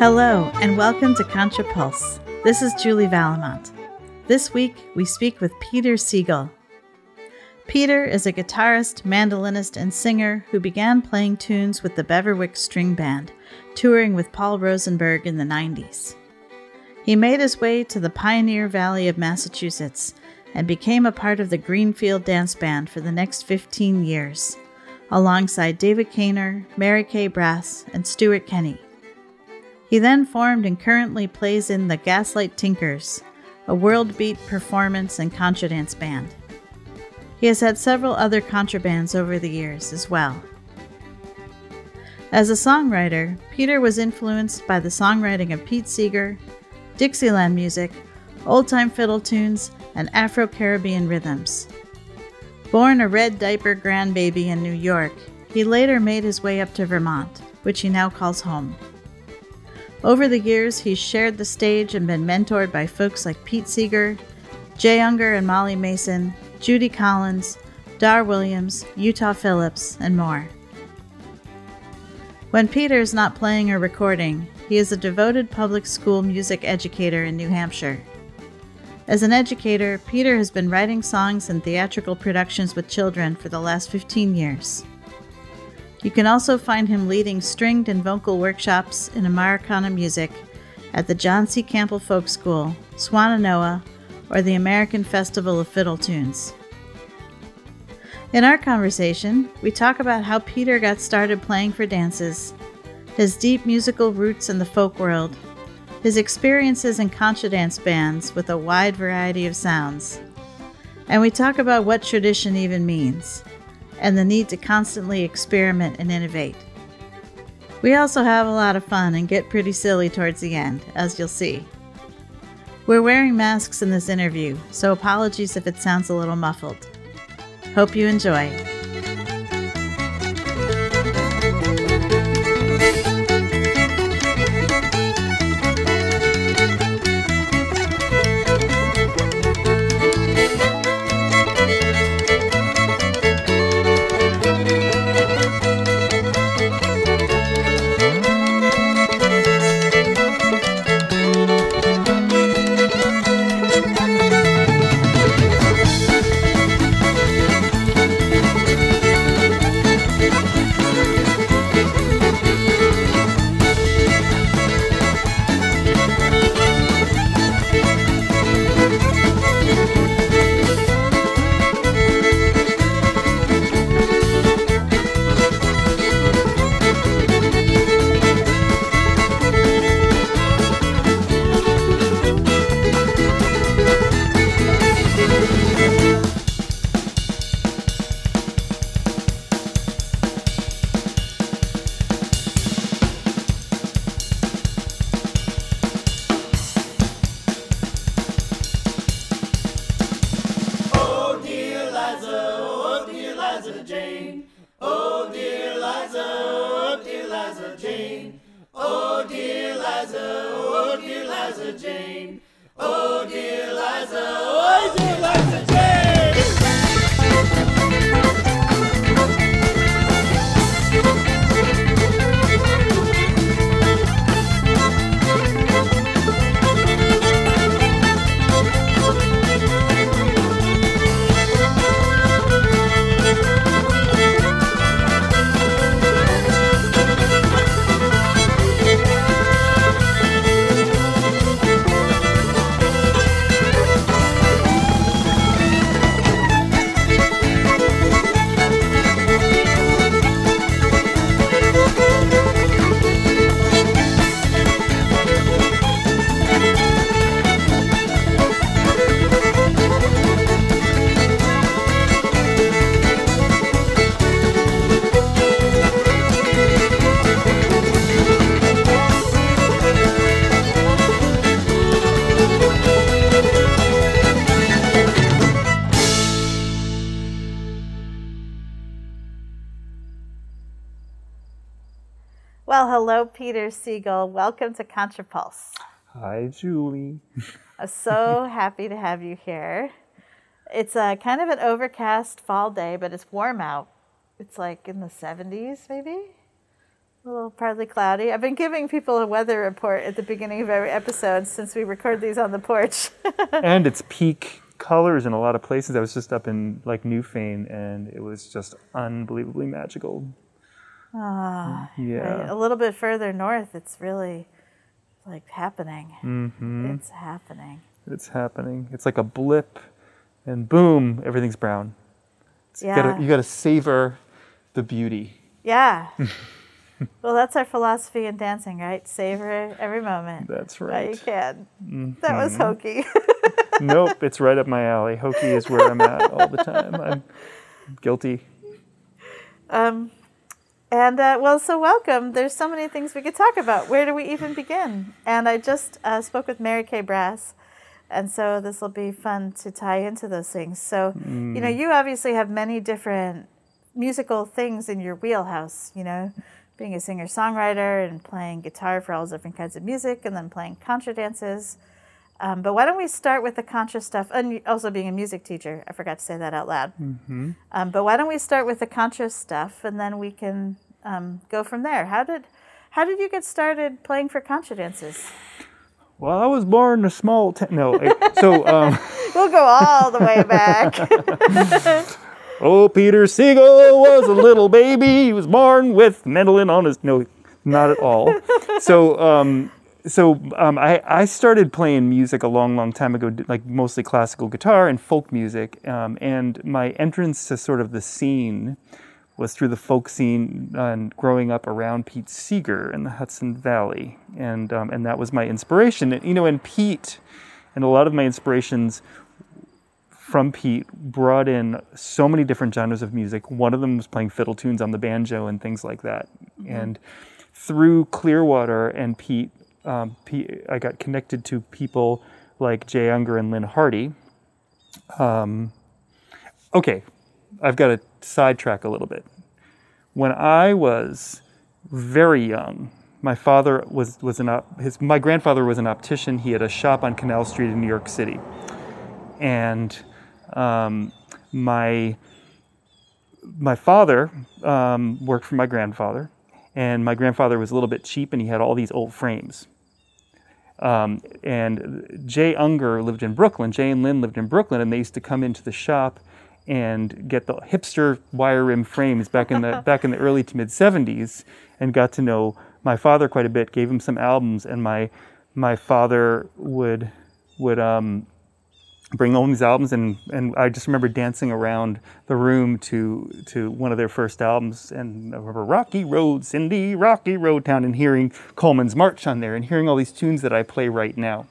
Hello, and welcome to Contra Pulse. This is Julie Vallimont. This week, we speak with Peter Siegel. Peter is a guitarist, mandolinist, and singer who began playing tunes with the Beverwyck String Band, touring with Paul Rosenberg in the 90s. He made his way to the Pioneer Valley of Massachusetts and became a part of the Greenfield Dance Band for the next 15 years, alongside David Kaynor, Mary Cay Brass, and Stuart Kenny. He then formed and currently plays in the Gaslight Tinkers, a world beat performance and contra dance band. He has had several other contrabands over the years as well. As a songwriter, Peter was influenced by the songwriting of Pete Seeger, Dixieland music, old time fiddle tunes, and Afro Caribbean rhythms. Born a red diaper grandbaby in New York, he later made his way up to Vermont, which he now calls home. Over the years, he's shared the stage and been mentored by folks like Pete Seeger, Jay Ungar and Molly Mason, Judy Collins, Dar Williams, Utah Phillips, and more. When Peter is not playing or recording, he is a devoted public school music educator in New Hampshire. As an educator, Peter has been writing songs and theatrical productions with children for the last 15 years. You can also find him leading stringed and vocal workshops in Americana music at the John C. Campbell Folk School, Swannanoa, or the American Festival of Fiddle Tunes. In our conversation, we talk about how Peter got started playing for dances, his deep musical roots in the folk world, his experiences in contra dance bands with a wide variety of sounds, and we talk about what tradition even means and the need to constantly experiment and innovate. We also have a lot of fun and get pretty silly towards the end, as you'll see. We're wearing masks in this interview, so apologies if it sounds a little muffled. Hope you enjoy. Peter Siegel. Welcome to Contrapulse. Hi, Julie. I'm so happy to have you here. It's a kind of an overcast fall day, but it's warm out. It's like in the 70s, maybe? A little partly cloudy. I've been giving people a weather report at the beginning of every episode since we record these on the porch. and it's peak colors in a lot of places. I was just up in like Newfane and it was just unbelievably magical. Ah, Yeah. right. A little bit further north, it's really like happening. hmm It's happening. It's happening. It's like a blip and boom, everything's brown. It's- You Yeah. gotta, you gotta savor the beauty. Yeah. well, that's our philosophy in dancing, right? Savor every moment. That's right. you can. That was hokey. nope, it's right up my alley. Hokey is where I'm at all the time. I'm guilty. um, and uh, well, so welcome. There's so many things we could talk about. Where do we even begin? And I just uh, spoke with Mary Cay Brass, and so this will be fun to tie into those things. So, you know, you obviously have many different musical things in your wheelhouse. You know, being a singer songwriter and playing guitar for all different kinds of music, and then playing contra dances. Um, but why don't we start with the contra stuff? And also being a music teacher, I forgot to say that out loud. Um, but why don't we start with the contra stuff, and then we can um, go from there. How did how did you get started playing for contra dances? Well, I was born in a small town. No, so um, We'll go all the way back. oh, Peter Siegel was a little baby. He was born with mandolin on his. No, not at all. So, um, so um, I I started playing music a long, long time ago, like mostly classical guitar and folk music. Um, and my entrance to sort of the scene was through the folk scene and growing up around Pete Seeger in the Hudson Valley, and um, and that was my inspiration. And, you know, and Pete, and a lot of my inspirations from Pete brought in so many different genres of music. One of them was playing fiddle tunes on the banjo and things like that. And through Clearwater and Pete, um, I got connected to people like Jay Ungar and Lyn Hardy. Um, okay, I've got to sidetrack a little bit. When I was very young, my father was was an op- his my grandfather was an optician. He had a shop on Canal Street in New York City, and um, my my father um, worked for my grandfather, and my grandfather was a little bit cheap, and he had all these old frames. Um, and Jay Ungar lived in Brooklyn. Jay and Lynn lived in Brooklyn, and they used to come into the shop and get the hipster wire rim frames back in the back in the early to mid '70s, and got to know my father quite a bit. Gave him some albums, and my my father would would um, bring home these albums, and and I just remember dancing around the room to to one of their first albums, and I remember Rocky Road, Cindy, Rocky Road Town, and hearing Coleman's March on there, and hearing all these tunes that I play right now,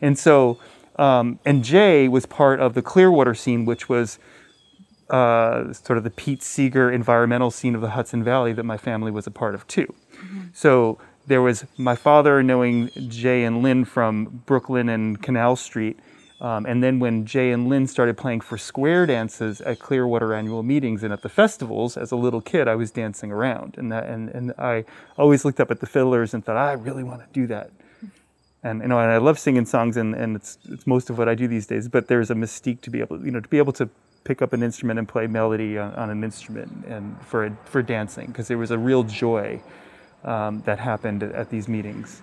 and so. Um, and Jay was part of the Clearwater scene, which was uh, sort of the Pete Seeger environmental scene of the Hudson Valley that my family was a part of too. So there was my father knowing Jay and Lynn from Brooklyn and Canal Street. Um, and then when Jay and Lynn started playing for square dances at Clearwater annual meetings and at the festivals, as a little kid, I was dancing around. And, that, and, and I always looked up at the fiddlers and thought, I really want to do that. And you know, and I love singing songs, and, and it's it's most of what I do these days. But there's a mystique to be able, you know, to be able to pick up an instrument and play melody on, on an instrument, and for for dancing, because there was a real joy um, that happened at, at these meetings,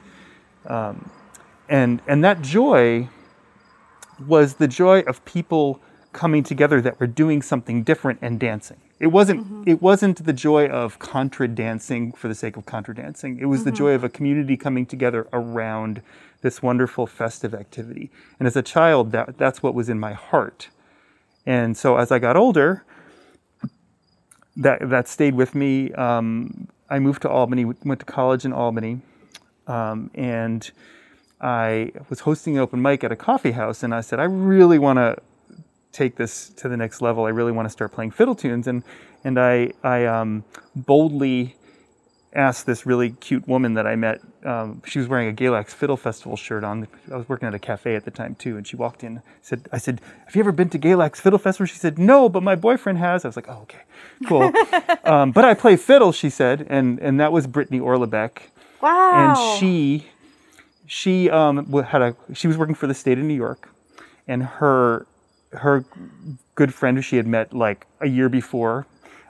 um, and and that joy was the joy of people coming together that were doing something different and dancing. It wasn't it wasn't the joy of contra dancing for the sake of contra dancing. It was the joy of a community coming together around this wonderful festive activity. And as a child that that's what was in my heart. And so as I got older, that that stayed with me. Um, I moved to Albany, went to college in Albany, um, and I was hosting an open mic at a coffee house, and I said, I really want to take this to the next level. I really want to start playing fiddle tunes, and and I I um, boldly asked this really cute woman that I met. Um, she was wearing a Galax Fiddle Festival shirt on. I was working at a cafe at the time too, and she walked in. Said, "I said, have you ever been to Galax Fiddle Festival?" She said, "No, but my boyfriend has." I was like, "Oh, okay, cool." um, but I play fiddle, she said, and and that was Brittany Orlebeck Wow. and she she um had a she was working for the state of New York, and her her good friend who she had met like a year before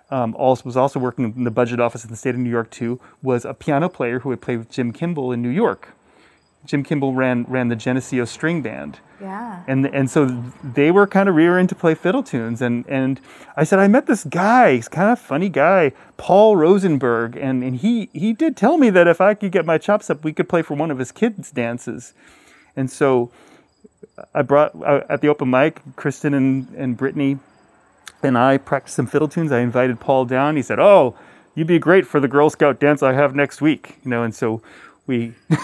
um, also was also working in the budget office in the state of New York too, was a piano player who had played with Jim Kimball in New York. Jim Kimball ran ran the Geneseo String Band, Yeah. and and so they were kind of rearing to play fiddle tunes. And and I said I met this guy he's kind of funny guy Paul Rosenberg. And and he he did tell me that if I could get my chops up we could play for one of his kids dances. And so I brought uh, at the open mic Kristen and and Brittany and I practiced some fiddle tunes. I invited Paul down. He said oh you'd be great for the Girl Scout dance I have next week. You know and so we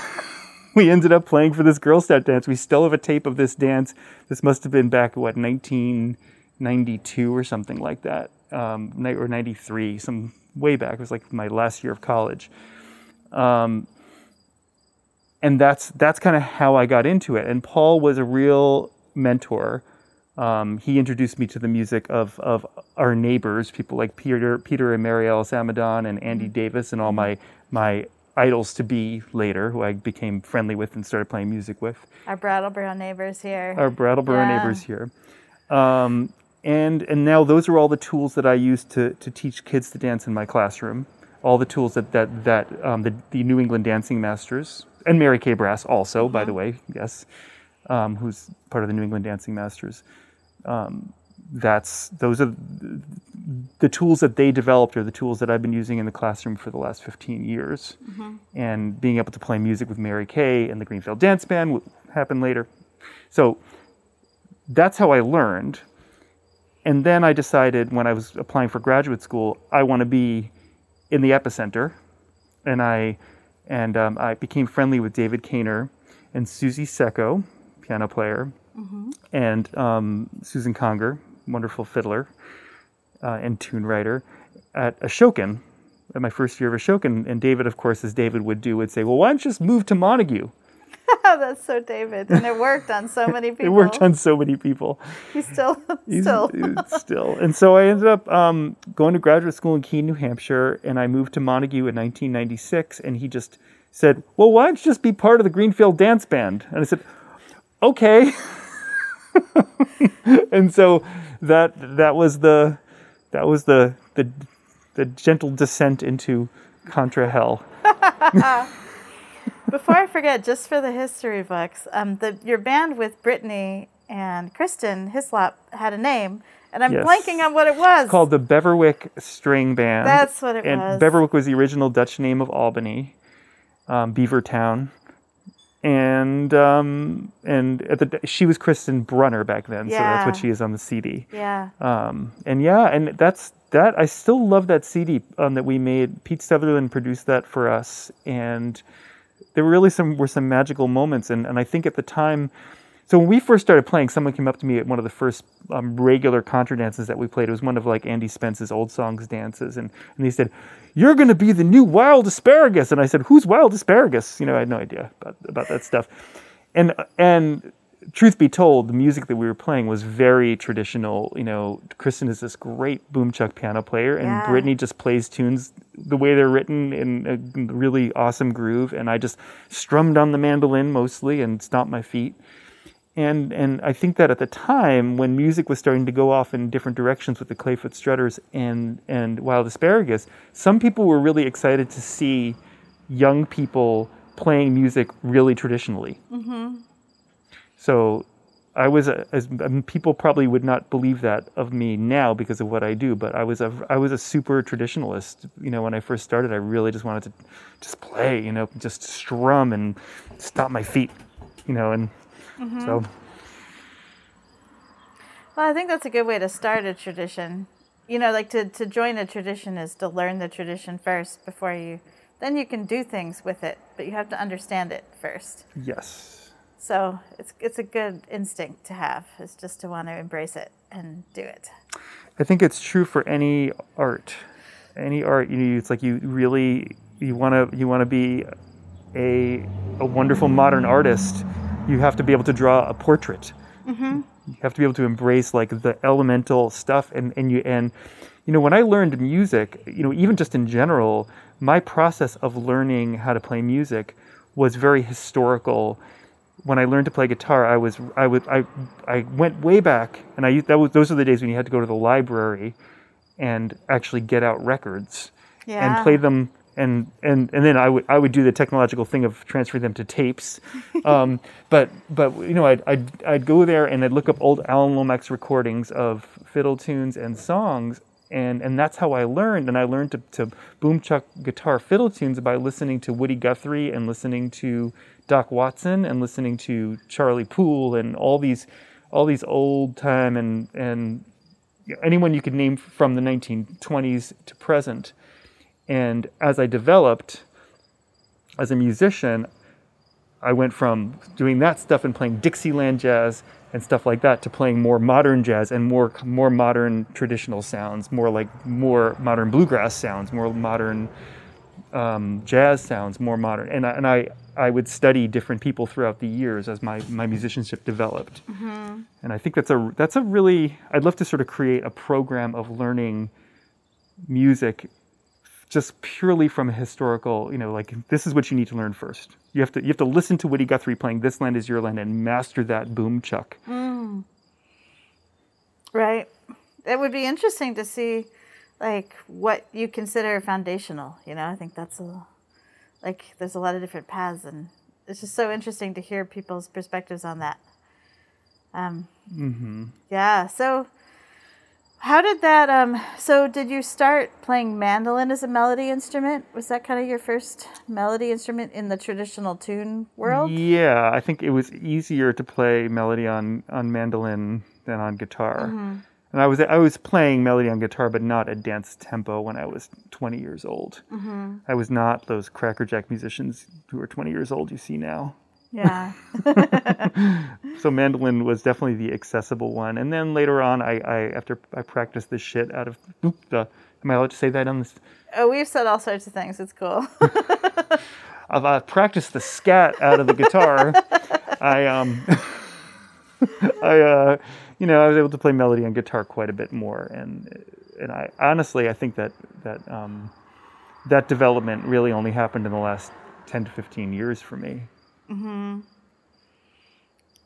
we ended up playing for this Girl Scout dance. We still have a tape of this dance. This must have been back what 1992 or something like that, um, or 93, some way back. It was like my last year of college, um, and that's that's kind of how I got into it. And Paul was a real mentor. Um, he introduced me to the music of, of our neighbors, people like Peter Peter and Mary Alice Amidon and Andy Davis, and all my my idols to be later, who I became friendly with and started playing music with. Our Brattleboro neighbors here. Our Brattleboro Yeah. neighbors here. Um, and and now those are all the tools that I use to, to teach kids to dance in my classroom. All the tools that that that um, the the New England Dancing Masters and Mary Cay Brass also, by the way, yes, um, who's part of the New England Dancing Masters. That's those are the tools that they developed are the tools that I've been using in the classroom for the last 15 years. And being able to play music with Mary Cay and the Greenfield Dance Band would happen later. So that's how I learned. And then I decided when I was applying for graduate school, I want to be in the epicenter. And I and um, I became friendly with David Kaynor and Susie Secco, piano player, and um, Susan Conger, wonderful fiddler uh, and tune writer, at Ashokan, at my first year of Ashokan. And David, of course, as David would do, would say, "Well, why don't you just move to Montague?" That's so David, and it worked on so many people. It worked on so many people. He's still, He's- still. it's still. And so I ended up um, going to graduate school in Keene, New Hampshire, and I moved to Montague in 1996. And he just said, "Well, why don't you just be part of the Greenfield Dance Band?" And I said, "Okay." and so that that was the that was the the the gentle descent into contra hell. Before I forget, just for the history books, um, the your band with Brittany and Kristen Hislop had a name, and I'm Yes. blanking on what it was. Called the Beverwyck String Band. That's what it and was. And Beverwyck was the original Dutch name of Albany, um, Beaver Town, and um, and at the she was Kristen Brunner back then, so that's what she is on the CD. Yeah. Um, and yeah, and that's that. I still love that CD um, that we made. Pete Sutherland produced that for us, and there were really some were some magical moments. And and I think at the time. So when we first started playing, someone came up to me at one of the first um, regular contra dances that we played. It was one of like Andy Spence's old songs dances, and and he said, "You're going to be the new Wild Asparagus." And I said, "Who's Wild Asparagus?" You know, I had no idea about about that stuff. And and truth be told, the music that we were playing was very traditional. You know, Kristen is this great boom chuck piano player, and Yeah. Brittany just plays tunes the way they're written in a really awesome groove. And I just strummed on the mandolin mostly and stomped my feet and and I think that at the time when music was starting to go off in different directions with the Clayfoot Strutters and and Wild Asparagus, some people were really excited to see young people playing music really traditionally. Mm-hmm. So I was a, as I mean, people probably would not believe that of me now because of what I do, but I was a I was a super traditionalist. You know, when I first started, I really just wanted to just play. You know, just strum and stomp my feet. You know, and Mm-hmm. so Well, I think that's a good way to start a tradition. You know, like to, to join a tradition is to learn the tradition first before you, then you can do things with it, but you have to understand it first. yes. So it's it's a good instinct to have, is just to want to embrace it and do it. I think it's true for any art. Any art, you know, it's like you really you want to you want to be a a wonderful modern artist. You have to be able to draw a portrait. Mm-hmm. You have to be able to embrace like the elemental stuff and and you and you know when I learned music, you know even just in general, my process of learning how to play music was very historical when I learned to play guitar, I was I was I I went way back, and I used, that was those are the days when you had to go to the library and actually get out records Yeah. and play them and and and then I would I would do the technological thing of transferring them to tapes, um, but but you know I'd, I'd I'd go there and I'd look up old Alan Lomax recordings of fiddle tunes and songs and and that's how I learned and I learned to, to boom chuck guitar fiddle tunes by listening to Woody Guthrie and listening to Doc Watson and listening to Charlie Poole and all these all these old time and and anyone you could name from the 1920s to present. And as I developed as a musician, I went from doing that stuff and playing Dixieland jazz and stuff like that to playing more modern jazz and more more modern traditional sounds, more like more modern bluegrass sounds, more modern um, jazz sounds, more modern. And I, and I I would study different people throughout the years as my, my musicianship developed. And I think that's a that's a really I'd love to sort of create a program of learning music just purely from a historical, you know, like this is what you need to learn first. You have to you have to listen to Woody Guthrie playing "This Land Is Your Land" and master that boom chuck. Right. It would be interesting to see, like, what you consider foundational. You know, I think that's a, like, there's a lot of different paths, and it's just so interesting to hear people's perspectives on that. Um, Yeah. So, how did that? Um, so, did you start playing mandolin as a melody instrument? Was that kind of your first melody instrument in the traditional tune world? Yeah, I think it was easier to play melody on on mandolin than on guitar. And I was I was playing melody on guitar, but not at dance tempo when I was 20 years old. I was not those crackerjack musicians who are 20 years old you see now. Yeah. So mandolin was definitely the accessible one. And then later on, I, I after I practiced the shit out of the. Am I allowed to say that on this? oh, we've said all sorts of things. It's cool. I've uh, practiced the scat out of the guitar. I um, I uh, you know, I was able to play melody on guitar quite a bit more, and and I honestly I think that that um, that development really only happened in the last ten to fifteen years for me.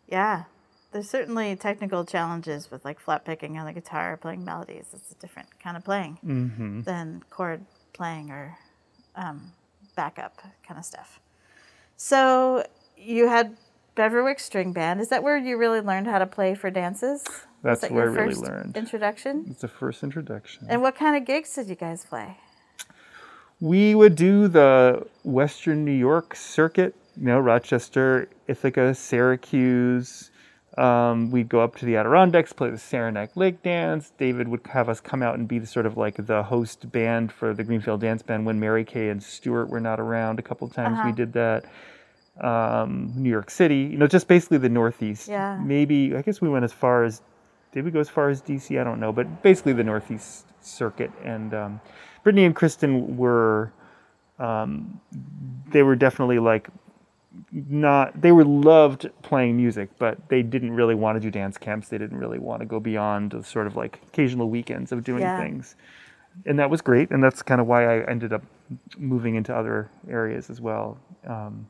Yeah. There's certainly technical challenges with like flat picking on the guitar, playing melodies. It's a different kind of playing Mm-hmm. than chord playing or um, backup kind of stuff. So you had Beverwyck String Band. Is that where you really learned how to play for dances? That's that where I really learned. Introduction. It's the first introduction. And what kind of gigs did you guys play? We would do the Western New York circuit, you know, Rochester, Ithaca, Syracuse. Um, we'd go up to the Adirondacks, play the Saranac Lake Dance. David would have us come out and be the sort of like the host band for the Greenfield Dance Band when Mary Cay and Stewart were not around. A couple times we did that. Um, New York City, you know, just basically the Northeast. Yeah. Maybe I guess we went as far as did we go as far as DC? I don't know, but basically the Northeast circuit. And um, Brittany and Kristen were, um, they were definitely like not. They were loved playing music, but they didn't really want to do dance camps. They didn't really want to go beyond the sort of like occasional weekends of doing Yeah. things. And that was great, and that's kind of why I ended up moving into other areas as well. Um,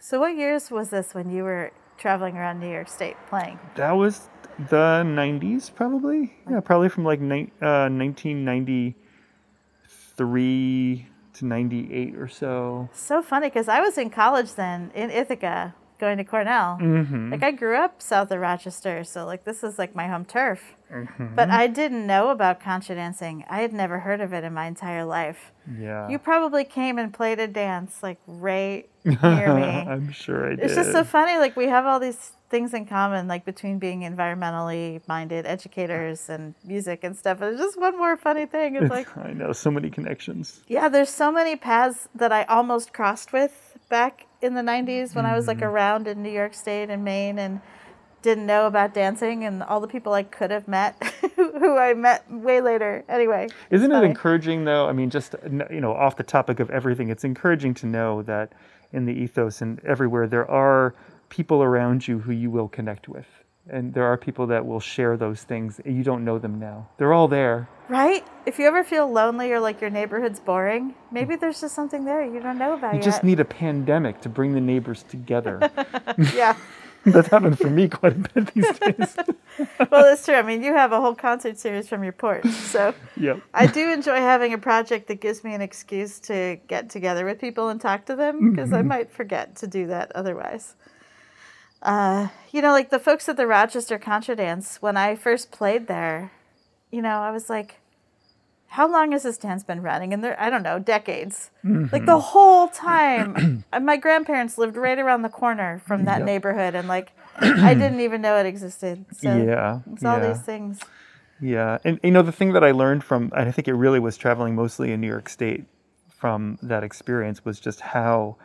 So what years was this when you were traveling around New York State playing? That was the 90s, probably. Yeah, probably from like ni- uh, 1993 to 98 or so. So funny because I was in college then in Ithaca going to Cornell. Mm-hmm. Like I grew up south of Rochester, so like this is like my home turf. Mm-hmm. But I didn't know about contra dancing. I had never heard of it in my entire life. Yeah. You probably came and played a dance like right near me. I'm sure I did. It's just so funny. Like we have all these things in common, like between being environmentally minded educators and music and stuff. And it's just one more funny thing. It's like I know so many connections. Yeah, there's so many paths that I almost crossed with back in the 90s when I was like around in New York State and Maine and didn't know about dancing and all the people I could have met who I met way later. Anyway, Isn't it encouraging though? I mean, just you know, off the topic of everything, it's encouraging to know that in the ethos and everywhere there are people around you who you will connect with, and there are people that will share those things. You don't know them now; they're all there. right? If you ever feel lonely or like your neighborhood's boring, maybe mm. there's just something there you don't know about You yet. just need a pandemic to bring the neighbors together. yeah. That's happened for me quite a bit these days. well, that's true. I mean, you have a whole concert series from your porch, so yep. I do enjoy having a project that gives me an excuse to get together with people and talk to them because I might forget to do that otherwise. Uh, you know, like the folks at the Rochester Contra Dance, when I first played there, you know, I was like, how long has this dance been running? And there, I don't know, decades. Like mm-hmm. the whole time. Uh, my grandparents lived right around the corner from that Yep. neighborhood, and like, I didn't even know it existed. So yeah. it's all yeah. these things. Yeah, and you know the thing that I learned from, and I think it really was traveling mostly in New York State from that experience was just how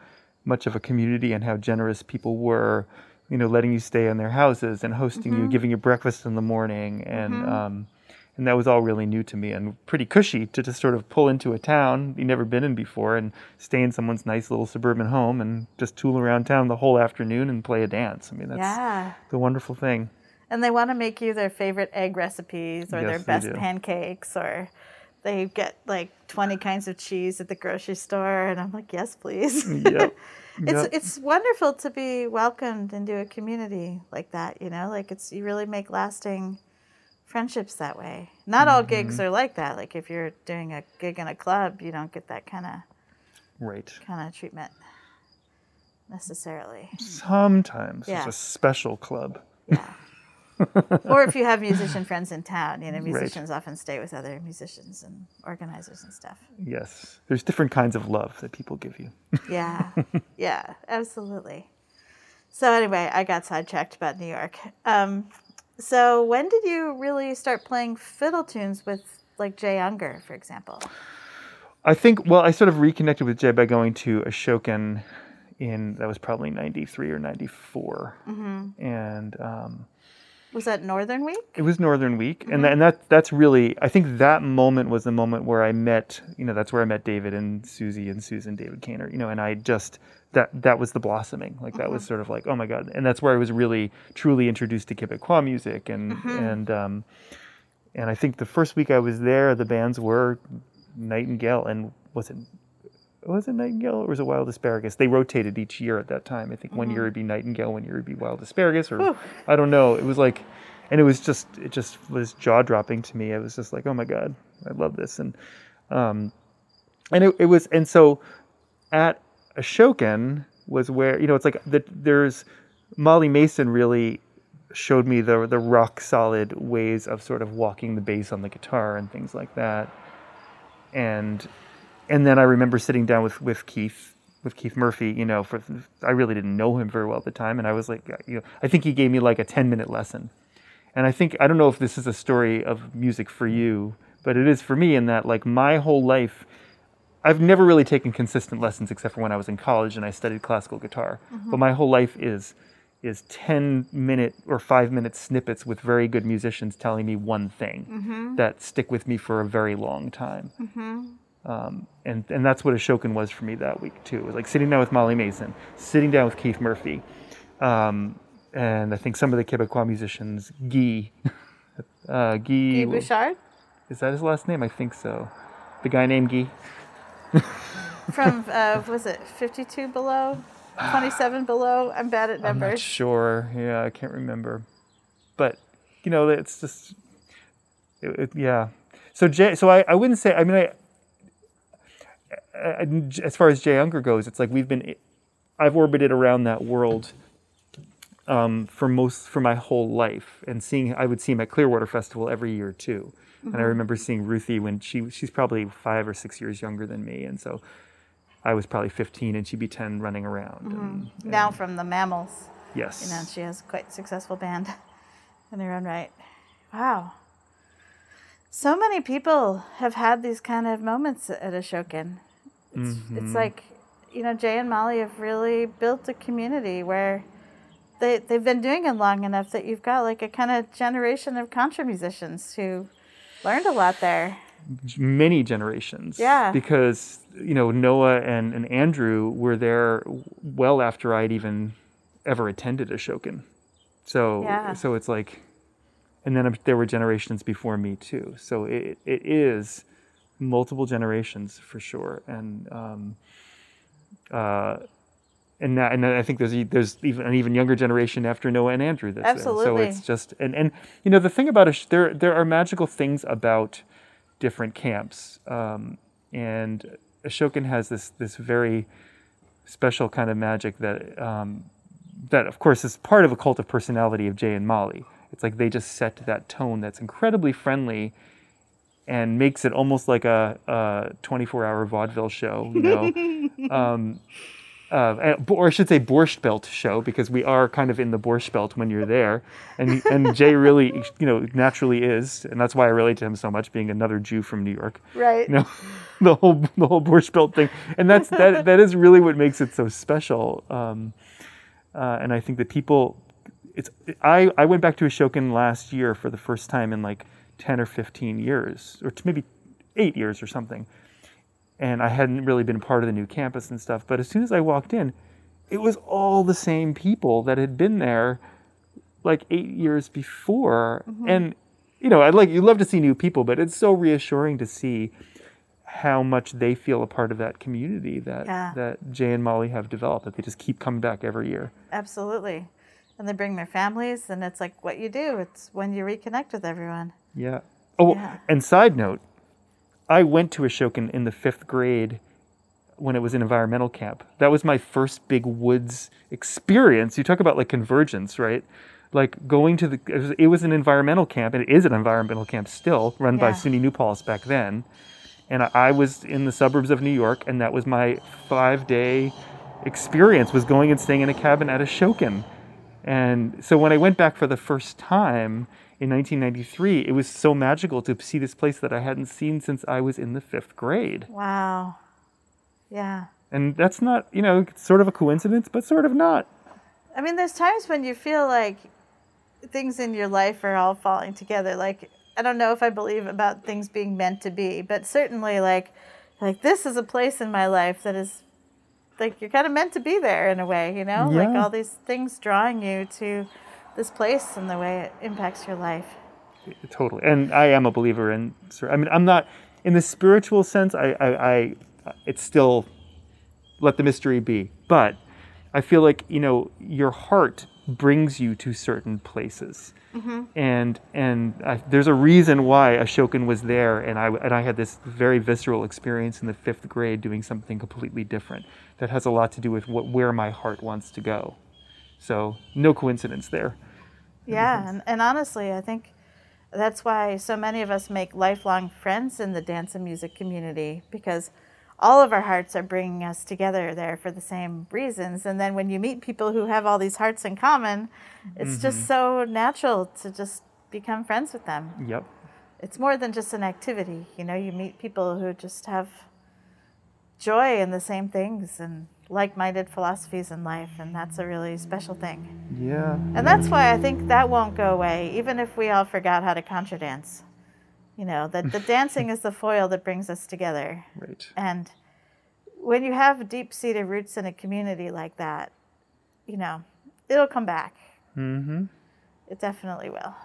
much of a community and how generous people were, you know, letting you stay in their houses and hosting you, mm-hmm. giving you breakfast in the morning, and mm-hmm. um, and that was all really new to me and pretty cushy to just sort of pull into a town you've never been in before and stay in someone's nice little suburban home and just tool around town the whole afternoon and play a dance. I mean, that's Yeah. the wonderful thing. And they want to make you their favorite egg recipes or their Yes, they best pancakes or they get like 20 kinds of cheese at the grocery store and I'm like, "Yes, please." Yep. it's Yep. it's wonderful to be welcomed into a community like that, you know? Like it's you really make lasting friendships that way. Not all gigs Mm-hmm. are like that. Like if you're doing a gig in a club, you don't get that kind of right. kind of treatment necessarily. Sometimes Yeah. it's a special club. Yeah. or if you have musician friends in town, you know, musicians often stay with other musicians and organizers and stuff. Yes, there's different kinds of love that people give you. Yeah. yeah, absolutely. So anyway, I got sidetracked about New York. Um, so when did you really start playing fiddle tunes with like Jay Ungar, for example? I think. Well, I sort of reconnected with Jay by going to Ashokan in that was probably '93 or '94, and um, Was that Northern Week? it was Northern Week, and, mm-hmm. and that that's really. I think that moment was the moment where I met. You know, that's where I met David and Susie and Susan, David Kaynor. You know, and I just that that was the blossoming. Like that was mm-hmm. sort of like, oh my god, and that's where I was really truly introduced to Quebecois music, and mm-hmm. and um, and I think the first week I was there, the bands were Nightingale and was it was it Nightingale or was it Wild Asparagus? They rotated each year at that time. I think one year it'd be Nightingale, one year it'd be Wild Asparagus, or I don't know. It was like, and it was just it just was jaw dropping to me. I was just like, oh my god, I love this, and um, and it, it was and so at Ashokan was where you know it's like that. There's Molly Mason really showed me the the rock solid ways of sort of walking the bass on the guitar and things like that. And and then I remember sitting down with with Keith with Keith Murphy, you know, for I really didn't know him very well at the time and I was like, you know, I think he gave me like a 10 minute lesson. And I think I don't know if this is a story of music for you, but it is for me in that like my whole life I've never really taken consistent lessons except for when I was in college and I studied classical guitar. Mm-hmm. But my whole life is is 10 minute or 5 minute snippets with very good musicians telling me one thing mm-hmm. that stick with me for a very long time. Mm-hmm. Um, and, and that's what Ashokan was for me that week too. It was like sitting down with Molly Mason, sitting down with Keith Murphy, um, and I think some of the Quebecois musicians, Guy, uh, Guy, Guy Bouchard is that his last name? I think so. The guy named Guy. from uh, was it 52 below, 27 below? I'm bad at I'm not numbers. sure. Yeah, I can't remember. But you know, it's just, it, it- yeah. So Jay, so I, I wouldn't say. I mean, I, as far as Jay Ungar goes, it's like we've been, I've orbited around that world. Um, for most for my whole life, and seeing I would see him at Clearwater Festival every year too. And I remember seeing Ruthie when she she's probably five or six years younger than me, and so I was probably 15 and she'd be 10 running around. And, Now from the Mammals. yes. You know, she has quite a successful band in her own right. Wow. So many people have had these kind of moments at Ashokan. It's, it's mm-hmm. like, you know, Jay and Molly have really built a community where they, they've been doing it long enough that you've got like a kind of generation of contra musicians who learned a lot there. many generations. Yeah. Because, you know, Noah and, and Andrew were there well after I'd even ever attended Ashokan. So, Yeah. so it's like, and then there were generations before me too. So it, it is multiple generations for sure. And, um, uh, and now, and I think there's there's even an even younger generation after Noah and Andrew that's there. So it's just and and you know the thing about it, there there are magical things about different camps, um, and Ashokan has this this very special kind of magic that um, that of course is part of a cult of personality of Jay and Molly. It's like they just set that tone that's incredibly friendly and makes it almost like a, a 24-hour vaudeville show, you know. um, uh, or I should say Borscht Belt show because we are kind of in the Borscht Belt when you're there, and and Jay really, you know, naturally is, and that's why I relate to him so much, being another Jew from New York Right. you know the whole the whole Borscht Belt thing, and that's that that is really what makes it so special. Um, uh, and I think that people, it's I I went back to Ashokan last year for the first time in like ten or fifteen years, or maybe eight years or something, and I hadn't really been part of the new campus and stuff. But as soon as I walked in, it was all the same people that had been there like eight years before, mm-hmm. and you know, I'd like you love to see new people, but it's so reassuring to see how much they feel a part of that community that Yeah. that Jay and Molly have developed. That they just keep coming back every year. Absolutely. And they bring their families, and it's like what you do. It's when you reconnect with everyone. Yeah. Oh, Yeah. and side note, I went to Ashokan in the fifth grade when it was an environmental camp. That was my first big woods experience. You talk about like convergence, right? Like going to the, it was, it was an environmental camp, and it is an environmental camp still, run by Yeah. SUNY New Paltz back then. And I, I was in the suburbs of New York, and that was my five day experience was going and staying in a cabin at Ashokan. And so when I went back for the first time in 1993, it was so magical to see this place that I hadn't seen since I was in the fifth grade. Wow. Yeah. And that's not, you know, sort of a coincidence, but sort of not. I mean, there's times when you feel like things in your life are all falling together. Like, I don't know if I believe about things being meant to be, but certainly, like, like this is a place in my life that is, like, you're kind of meant to be there in a way, you know? Like all these things drawing you to this place and the way it impacts your life. Totally. And I am a believer in, I mean, I'm not, in the spiritual sense, I, I, I it's still, let the mystery be. But I feel like, you know, your heart brings you to certain places. Mm-hmm. And and I, there's a reason why Ashokan was there, and I and I had this very visceral experience in the fifth grade doing something completely different. That has a lot to do with what where my heart wants to go. So no coincidence there. Yeah, and, and honestly, I think that's why so many of us make lifelong friends in the dance and music community because all of our hearts are bringing us together there for the same reasons. And then when you meet people who have all these hearts in common, it's just mm-hmm. so natural to just become friends with them. Yep. It's more than just an activity, you know, you meet people who just have joy in the same things and like minded philosophies in life, and that's a really special thing. Yeah. And that's why I think that won't go away, even if we all forgot how to contra dance. You know, that the dancing is the foil that brings us together. Right. And when you have deep seated roots in a community like that, you know, it'll come back. Mm-hmm. It definitely will.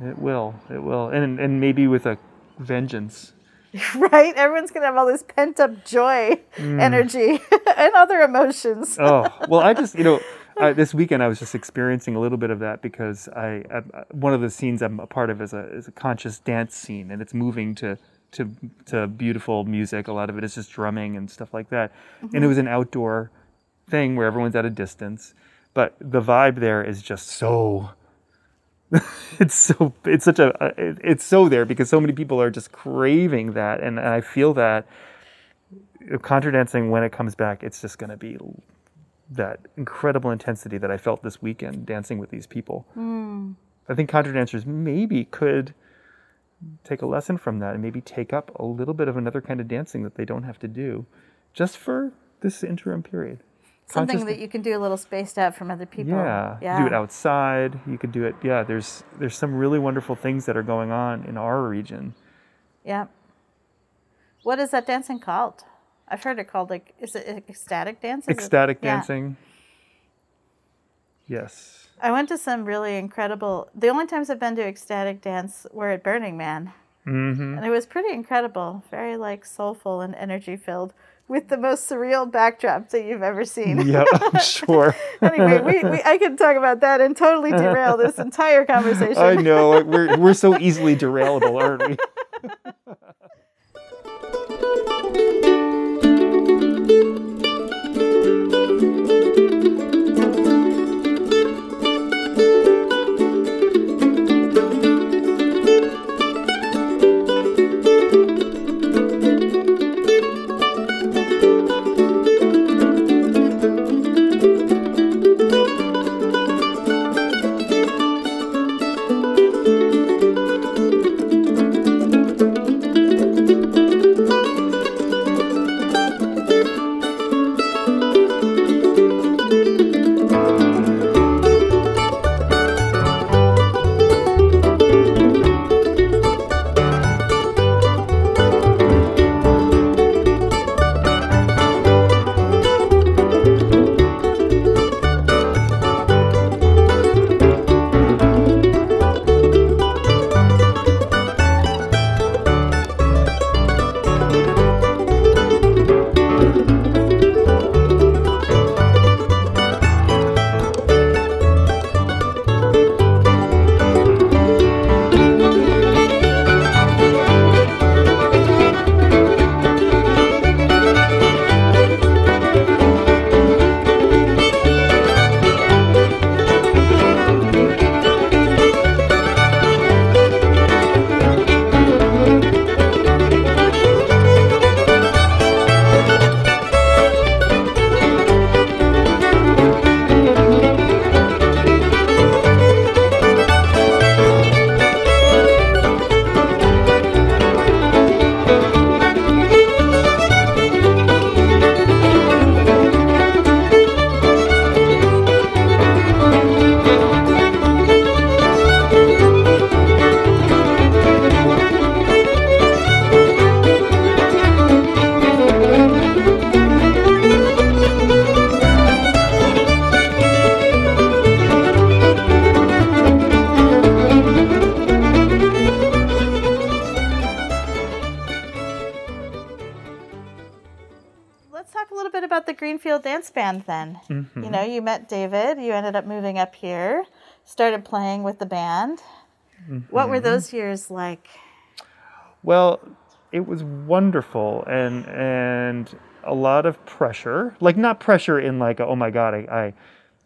It will. It will. And and maybe with a vengeance. right? Everyone's going to have all this pent up joy, energy, and other emotions. oh well i just you know I, this weekend i was just experiencing a little bit of that because I, I one of the scenes i'm a part of is a is a conscious dance scene and it's moving to to to beautiful music. A lot of it is just drumming and stuff like that. And it mm-hmm. was an outdoor thing where everyone's at a distance but the vibe there is just so it's so it's such a uh, it's so there because so many people are just craving that and, and i feel that contra dancing when it comes back it's just going to be that incredible intensity that i felt this weekend dancing with these people hmm. i think contra dancers maybe could take a lesson from that and maybe take up a little bit of another kind of dancing that they don't have to do just for this interim period Something that you can do a little spaced out from other people. yeah, Yeah. do it outside. You could do it. Yeah, there's there's some really wonderful things that are going on in our region. Yeah. What is that dancing called? I've heard it called like, is it ecstatic dancing? Is it- Ecstatic yeah. dancing. Yes. I went to some really incredible. The only times I've been to ecstatic dance were at Burning Man, Mm-hmm. and it was pretty incredible. Very like soulful and energy filled. with the most surreal backdrop that you've ever seen. Yeah, I'm sure. anyway, we, we, I could talk about that and totally derail this entire conversation. I know. We're, we're so easily derailable, aren't we? Dance Band then. Mm-hmm. You know, you met David, you ended up moving up here, started playing with the band. What Mm-hmm. were those years like? Well, it was wonderful and and a lot of pressure. Like not pressure in like oh my god, I I,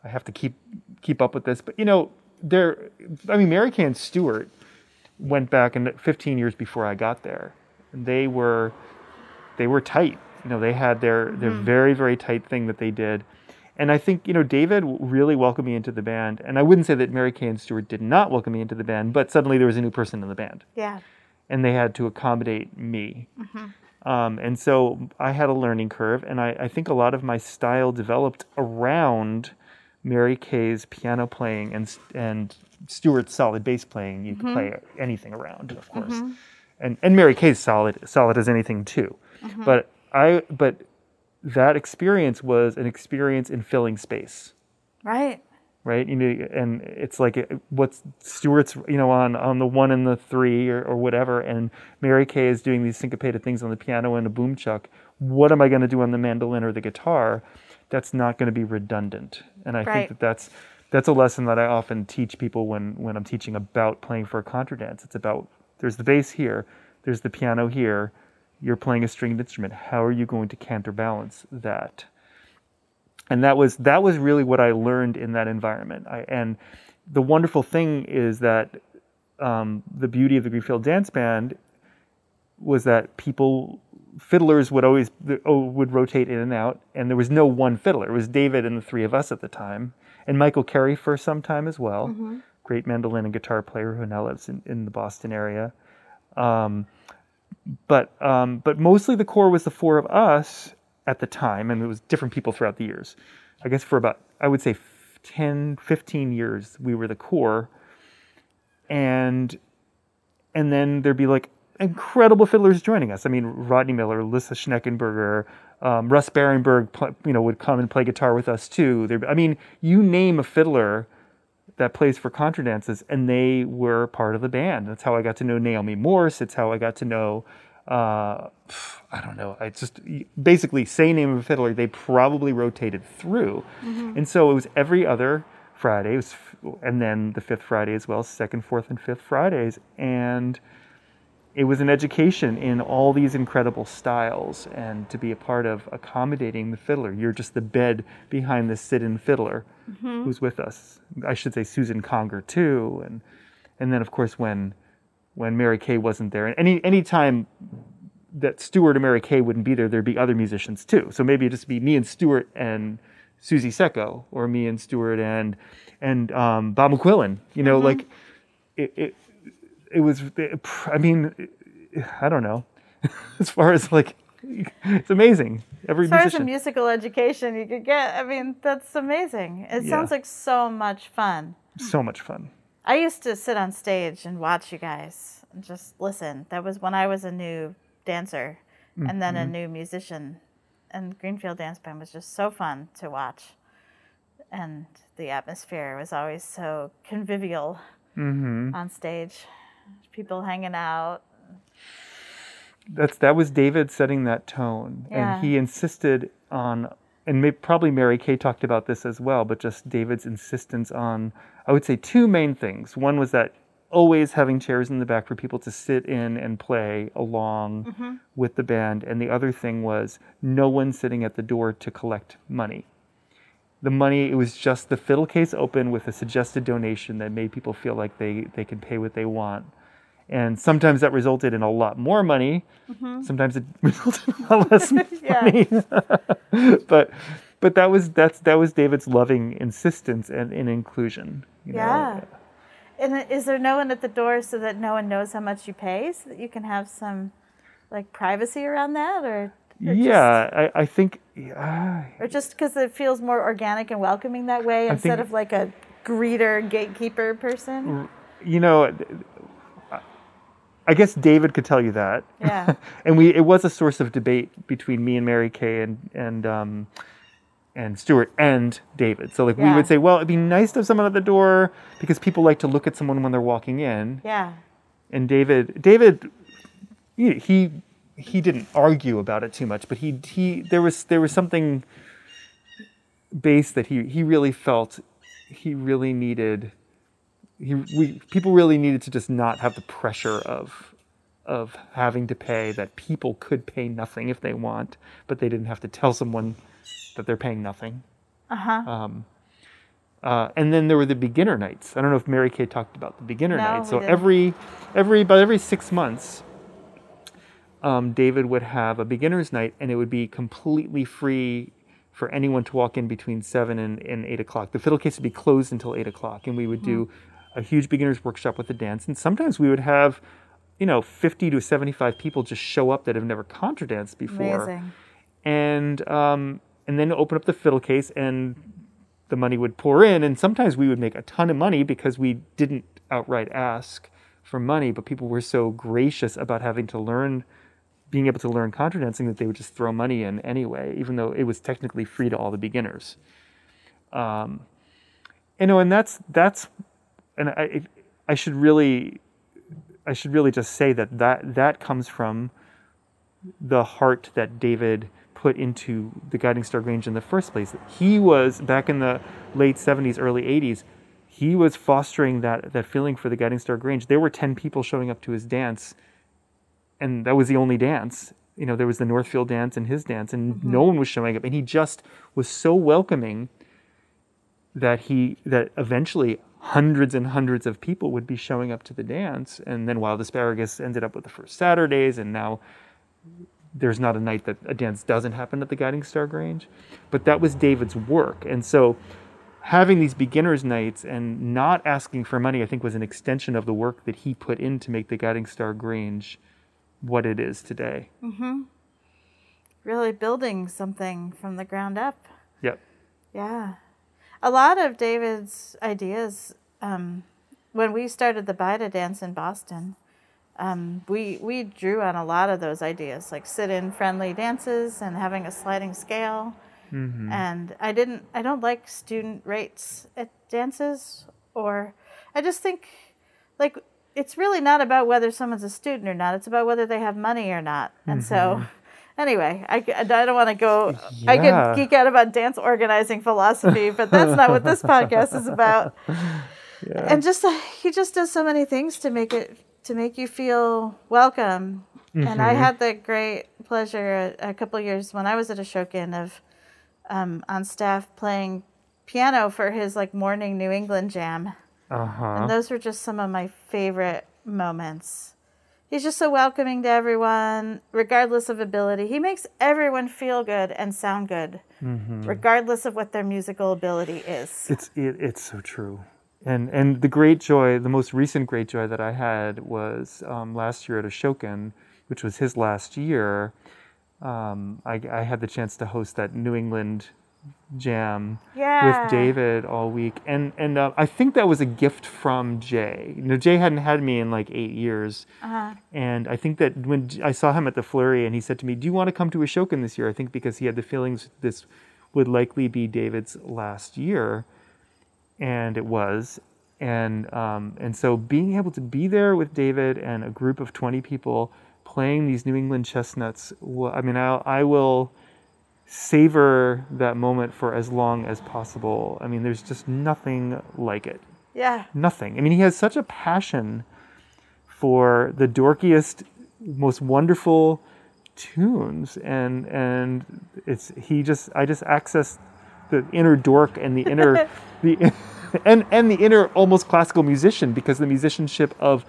I have to keep keep up with this, but you know, there I mean Mary Cay Stewart went back and 15 years before I got there. And they were they were tight. You know, they had their their mm-hmm. very very tight thing that they did. And I think, you know, David really welcomed me into the band. And I wouldn't say that Mary Cay and Stewart did not welcome me into the band, but suddenly there was a new person in the band Yeah. and they had to accommodate me. Mm-hmm. Um, and so I had a learning curve, and I, I think a lot of my style developed around Mary Cay's piano playing and and Stewart's solid bass playing. You could mm-hmm. play anything around, of course, and and Mary Cay's solid solid as anything too. But I but that experience was an experience in filling space Right. right? You know, and it's like what's Stewart's, you know, on on the one and the three or, or whatever, and Mary Cay is doing these syncopated things on the piano and a boom chuck. What am I going to do on the mandolin or the guitar? That's not going to be redundant, and I Right. think that that's that's a lesson that I often teach people when when I'm teaching about playing for a contra dance. It's about there's the bass here, there's the piano here. You're playing a stringed instrument. How are you going to counterbalance that? and that was that was really what I learned in that environment. I, and the wonderful thing is that um, the beauty of the Greenfield Dance Band was that people fiddlers would always oh, would rotate in and out, and there was no one fiddler. It was David and the three of us at the time, and Michael Carey for some time as well. Great mandolin and guitar player who now lives in, in the Boston area. Um, but um, but mostly the core was the four of us at the time, and it was different people throughout the years. I guess for about I would say f- 10, 15 years we were the core, and and then there'd be like incredible fiddlers joining us. I mean, Rodney Miller, Lissa Schneckenberger, um, Russ Barenberg, you know, would come and play guitar with us too. There'd I mean, you name a fiddler that plays for contra dances, and they were part of the band. That's how I got to know Naomi Morse. It's how I got to know uh, I don't know. I just basically say name of a fiddler. They probably rotated through, and so it was every other Friday. It was, and then the fifth Friday as well, second, fourth, and fifth Fridays, and it was an education in all these incredible styles and to be a part of accommodating the fiddler. You're just the bed behind the sit-in fiddler who's with us. I should say Susan Conger too, and and then of course when when Mary Cay wasn't there, and any any time that Stewart or Mary Cay wouldn't be there, there'd be other musicians too. So maybe it'd just be me and Stewart and Susie Secco, or me and Stewart and and um, Bob McQuillen. You know, like it, it it was. I mean, I don't know. as far as like, it's amazing. Every As far as a musical education you could get, I mean, that's amazing. It Yeah. sounds like so much fun. so much fun. I used to sit on stage and watch you guys and just listen. That was when I was a new dancer and then a mm-hmm. new musician. And Greenfield Dance Band was just so fun to watch. And the atmosphere was always so convivial mm-hmm. on stage. People hanging out. That's that was David setting that tone, Yeah. and he insisted on, and may, probably Mary Cay talked about this as well, but just David's insistence on, I would say, two main things. One was that always having chairs in the back for people to sit in and play along mm-hmm. with the band, and the other thing was no one sitting at the door to collect money. The money, it was just the fiddle case open with a suggested donation that made people feel like they, they can pay what they want. And sometimes that resulted in a lot more money. Mm-hmm. Sometimes it resulted in a lot less money. but but that was that's that was David's loving insistence and in inclusion. You know? Yeah. And is there no one at the door so that no one knows how much you pay so that you can have some like privacy around that or or just- Yeah, I, I think yeah, or just because it feels more organic and welcoming that way instead think- of like a greeter gatekeeper person you know I guess David could tell you that. yeah and we it was a source of debate between me and Mary Cay and and um, and Stuart and David. So like we would say, well, it'd be nice to have someone at the door because people like to look at someone when they're walking in. yeah And David, David, he he, he didn't argue about it too much, but he he there was there was something base that he he really felt he really needed he we people really needed to just not have the pressure of of having to pay that people could pay nothing if they want but they didn't have to tell someone that they're paying nothing uh-huh um, uh, and then there were the beginner nights. I don't know if Mary Cay talked about the beginner No, nights. So didn't. every, every about every six months, um, David would have a beginners night, and it would be completely free for anyone to walk in between seven and, and eight o'clock. The fiddle case would be closed until eight o'clock, and we would do Hmm. A huge beginners workshop with the dance. And sometimes we would have, you know, fifty to seventy-five people just show up that have never contra danced before amazing and um, and then open up the fiddle case and the money would pour in and sometimes we would make a ton of money because we didn't outright ask for money but people were so gracious about having to learn being able to learn contra dancing that they would just throw money in anyway even though it was technically free to all the beginners um, you know and that's that's and I, I should really I should really just say that that, that comes from the heart that David put into the Guiding Star Grange in the first place. He was back in the late 70s, early 80s. He was fostering that that feeling for the Guiding Star Grange. There were 10 people showing up to his dance, and that was the only dance. You know, there was the Northfield dance and his dance, and mm-hmm. no one was showing up. And he just was so welcoming that he that eventually hundreds and hundreds of people would be showing up to the dance. And then Wild Asparagus ended up with the first Saturdays, and now there's not a night that a dance doesn't happen at the Guiding Star Grange. But that was David's work. And so having these beginners nights and not asking for money, I think was an extension of the work that he put in to make the Guiding Star Grange what it is today. Mm-hmm. really building something from the ground up Yep. Yeah. A lot of David's ideas, um, when we started the BIDA dance in Boston, um, we, we drew on a lot of those ideas, like sit in friendly dances and having a sliding scale. And I didn't, I don't like student rates at dances, or I just think, like, it's really not about whether someone's a student or not. It's about whether they have money or not. And so, anyway, I, I don't want to go. I Yeah. could geek out about dance organizing philosophy, but that's not what this podcast is about. Yeah. And just uh, he just does so many things to make it to make you feel welcome. And I had the great pleasure a, a couple years when I was at Ashokan of um, on staff playing piano for his like morning New England jam. uh-huh. And those were just some of my favorite moments. He's just so welcoming to everyone, regardless of ability. He makes everyone feel good and sound good, regardless of what their musical ability is. It's it, it's so true. And and the great joy, the most recent great joy that I had was um, last year at Ashokan, which was his last year. Um, I, I had the chance to host that New England jam Yeah. with David all week, and and uh, I think that was a gift from Jay. You know, Jay hadn't had me in like eight years, Uh-huh. and I think that when I saw him at the Flurry, and he said to me, "Do you want to come to Ashokan this year?" I think because he had the feelings this would likely be David's last year, and it was. And um, and so being able to be there with David and a group of twenty people playing these New England chestnuts, wa- I mean, I I will savor that moment for as long as possible. I mean, there's just nothing like it. Yeah. Nothing. I mean, he has such a passion for the dorkiest, most wonderful tunes, and and it's he just I just access the inner dork and the inner the and and the inner almost classical musician because the musicianship of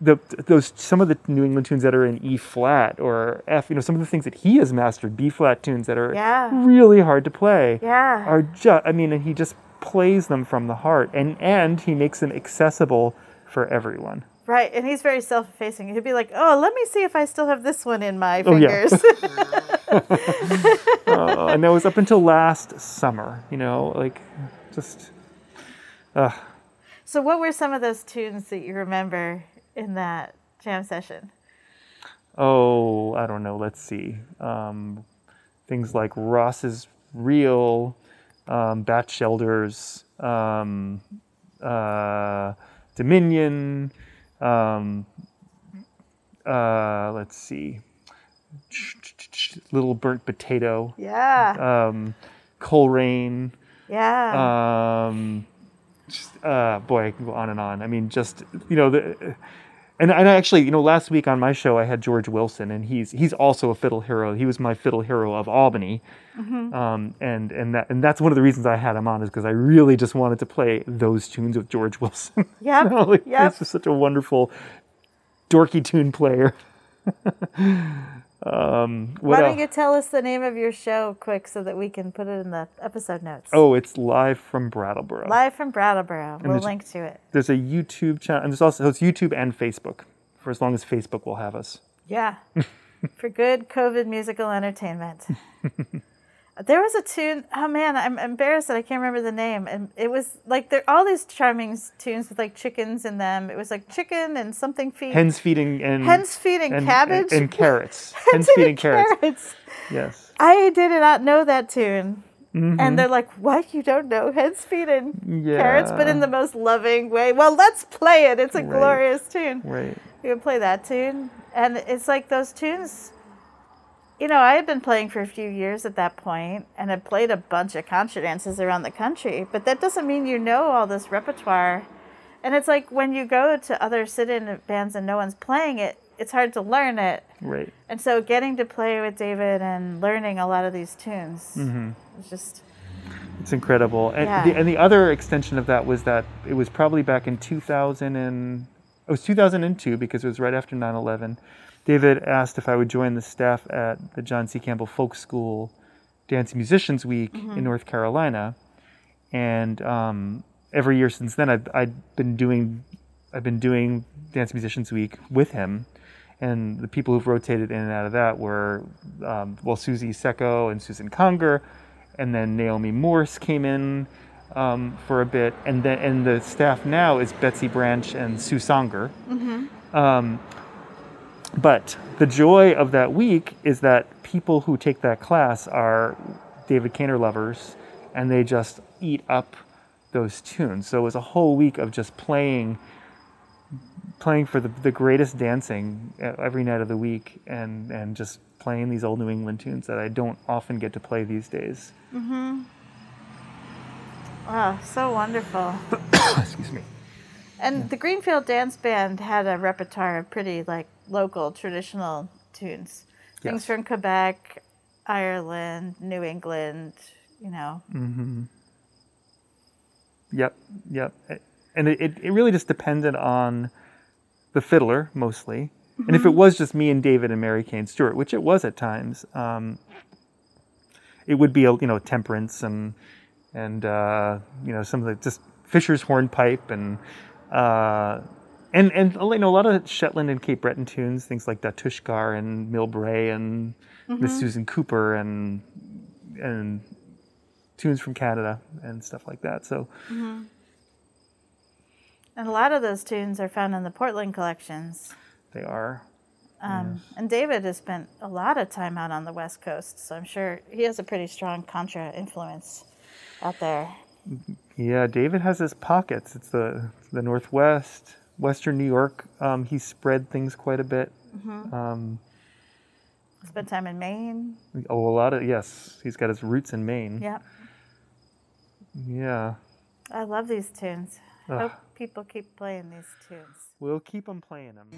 the those some of the New England tunes that are in E flat or F, you know, some of the things that he has mastered, B flat tunes that are Yeah. really hard to play Yeah. are just I mean, and he just plays them from the heart and and he makes them accessible for everyone. Right. And he's very self effacing. He'd be like, oh, let me see if I still have this one in my fingers." Oh, yeah. fingers. Uh, and that was up until last summer, you know, like just uh, so, what were some of those tunes that you remember in that jam session? oh, I don't know, let's see. Um, things like Ross's reel, um, Bat Shelters, um, uh, Dominion, um, uh, let's see. Little burnt potato, Yeah. um, Coleraine, yeah. um, just, uh, boy, I can go on and on. I mean, just you know the. And, and actually, you know, last week on my show, I had George Wilson, and he's he's also a fiddle hero. He was my fiddle hero of Albany, um, and and that and that's one of the reasons I had him on is because I really just wanted to play those tunes with George Wilson. Yeah, You know, like, yep. He's just such a wonderful, dorky tune player. um, Why don't else? you tell us the name of your show quick so that we can put it in the episode notes? Oh, it's live from Brattleboro. Live from Brattleboro. And We'll link to it. there's a YouTube channel, and there's also it's YouTube and Facebook, for as long as Facebook will have us. Yeah. for good COVID musical entertainment. there was a tune. Oh man, I'm embarrassed that I can't remember the name. And it was like there all these charming tunes with like chickens in them. It was like chicken and something feet. Hens feeding and Hens feeding and, cabbage. and, and carrots. Hens and feeding carrots. carrots. Yes. I did not know that tune. Mm-hmm. And they're like, "What? You don't know hens feeding carrots?" But in the most loving way. Well, let's play it. It's a Right. glorious tune. Right. You would play that tune, and it's like those tunes. You know, I had been playing for a few years at that point, and had played a bunch of contra dances around the country. But that doesn't mean you know all this repertoire. And it's like when you go to other sit-in bands and no one's playing it, it's hard to learn it. Right. And so, getting to play with David and learning a lot of these tunes Mm-hmm. was just It's incredible. And, Yeah. the, and the other extension of that was that it was probably back in 2000 and it was 2002 because it was right after 9/11. David asked if I would join the staff at the John C. Campbell Folk School Dance Musicians Week in North Carolina, and um, every year since then I've, I've been doing I've been doing Dance Musicians Week with him. And the people who've rotated in and out of that were, um, well, Susie Secco and Susan Conger, and then Naomi Morse came in um, for a bit, and then and the staff now is Betsy Branch and Sue Songer. Um, but the joy of that week is that people who take that class are David Kaynor lovers, and they just eat up those tunes. So it was a whole week of just playing playing for the, the greatest dancing e- every night of the week and, and just playing these old New England tunes that I don't often get to play these days. Mm-hmm. Wow, so wonderful. Excuse me. And the Greenfield Dance Band had a repertoire of pretty like local traditional tunes. Things from Quebec, Ireland, New England, you know. Yep, yep. And it, it, it really just depended on the fiddler mostly. And if it was just me and David and Mary Kane Stewart, which it was at times, um, it would be a you know temperance and and uh, you know some of the just Fisher's hornpipe and uh, and and you know a lot of Shetland and Cape Breton tunes, things like Da Tushkar and Milbray and Miss Susan Cooper and and tunes from Canada and stuff like that. So And a lot of those tunes are found in the Portland collections. they are. Um, And David has spent a lot of time out on the West Coast, so I'm sure he has a pretty strong contra influence out there. Yeah, David has his pockets. It's the the Northwest, Western New York. Um, he spread things quite a bit. Um, Spent time in Maine. oh, a lot of yes. He's got his roots in Maine. Yeah. Yeah. I love these tunes. Ugh. Hope people keep playing these tunes. We'll keep him playing them.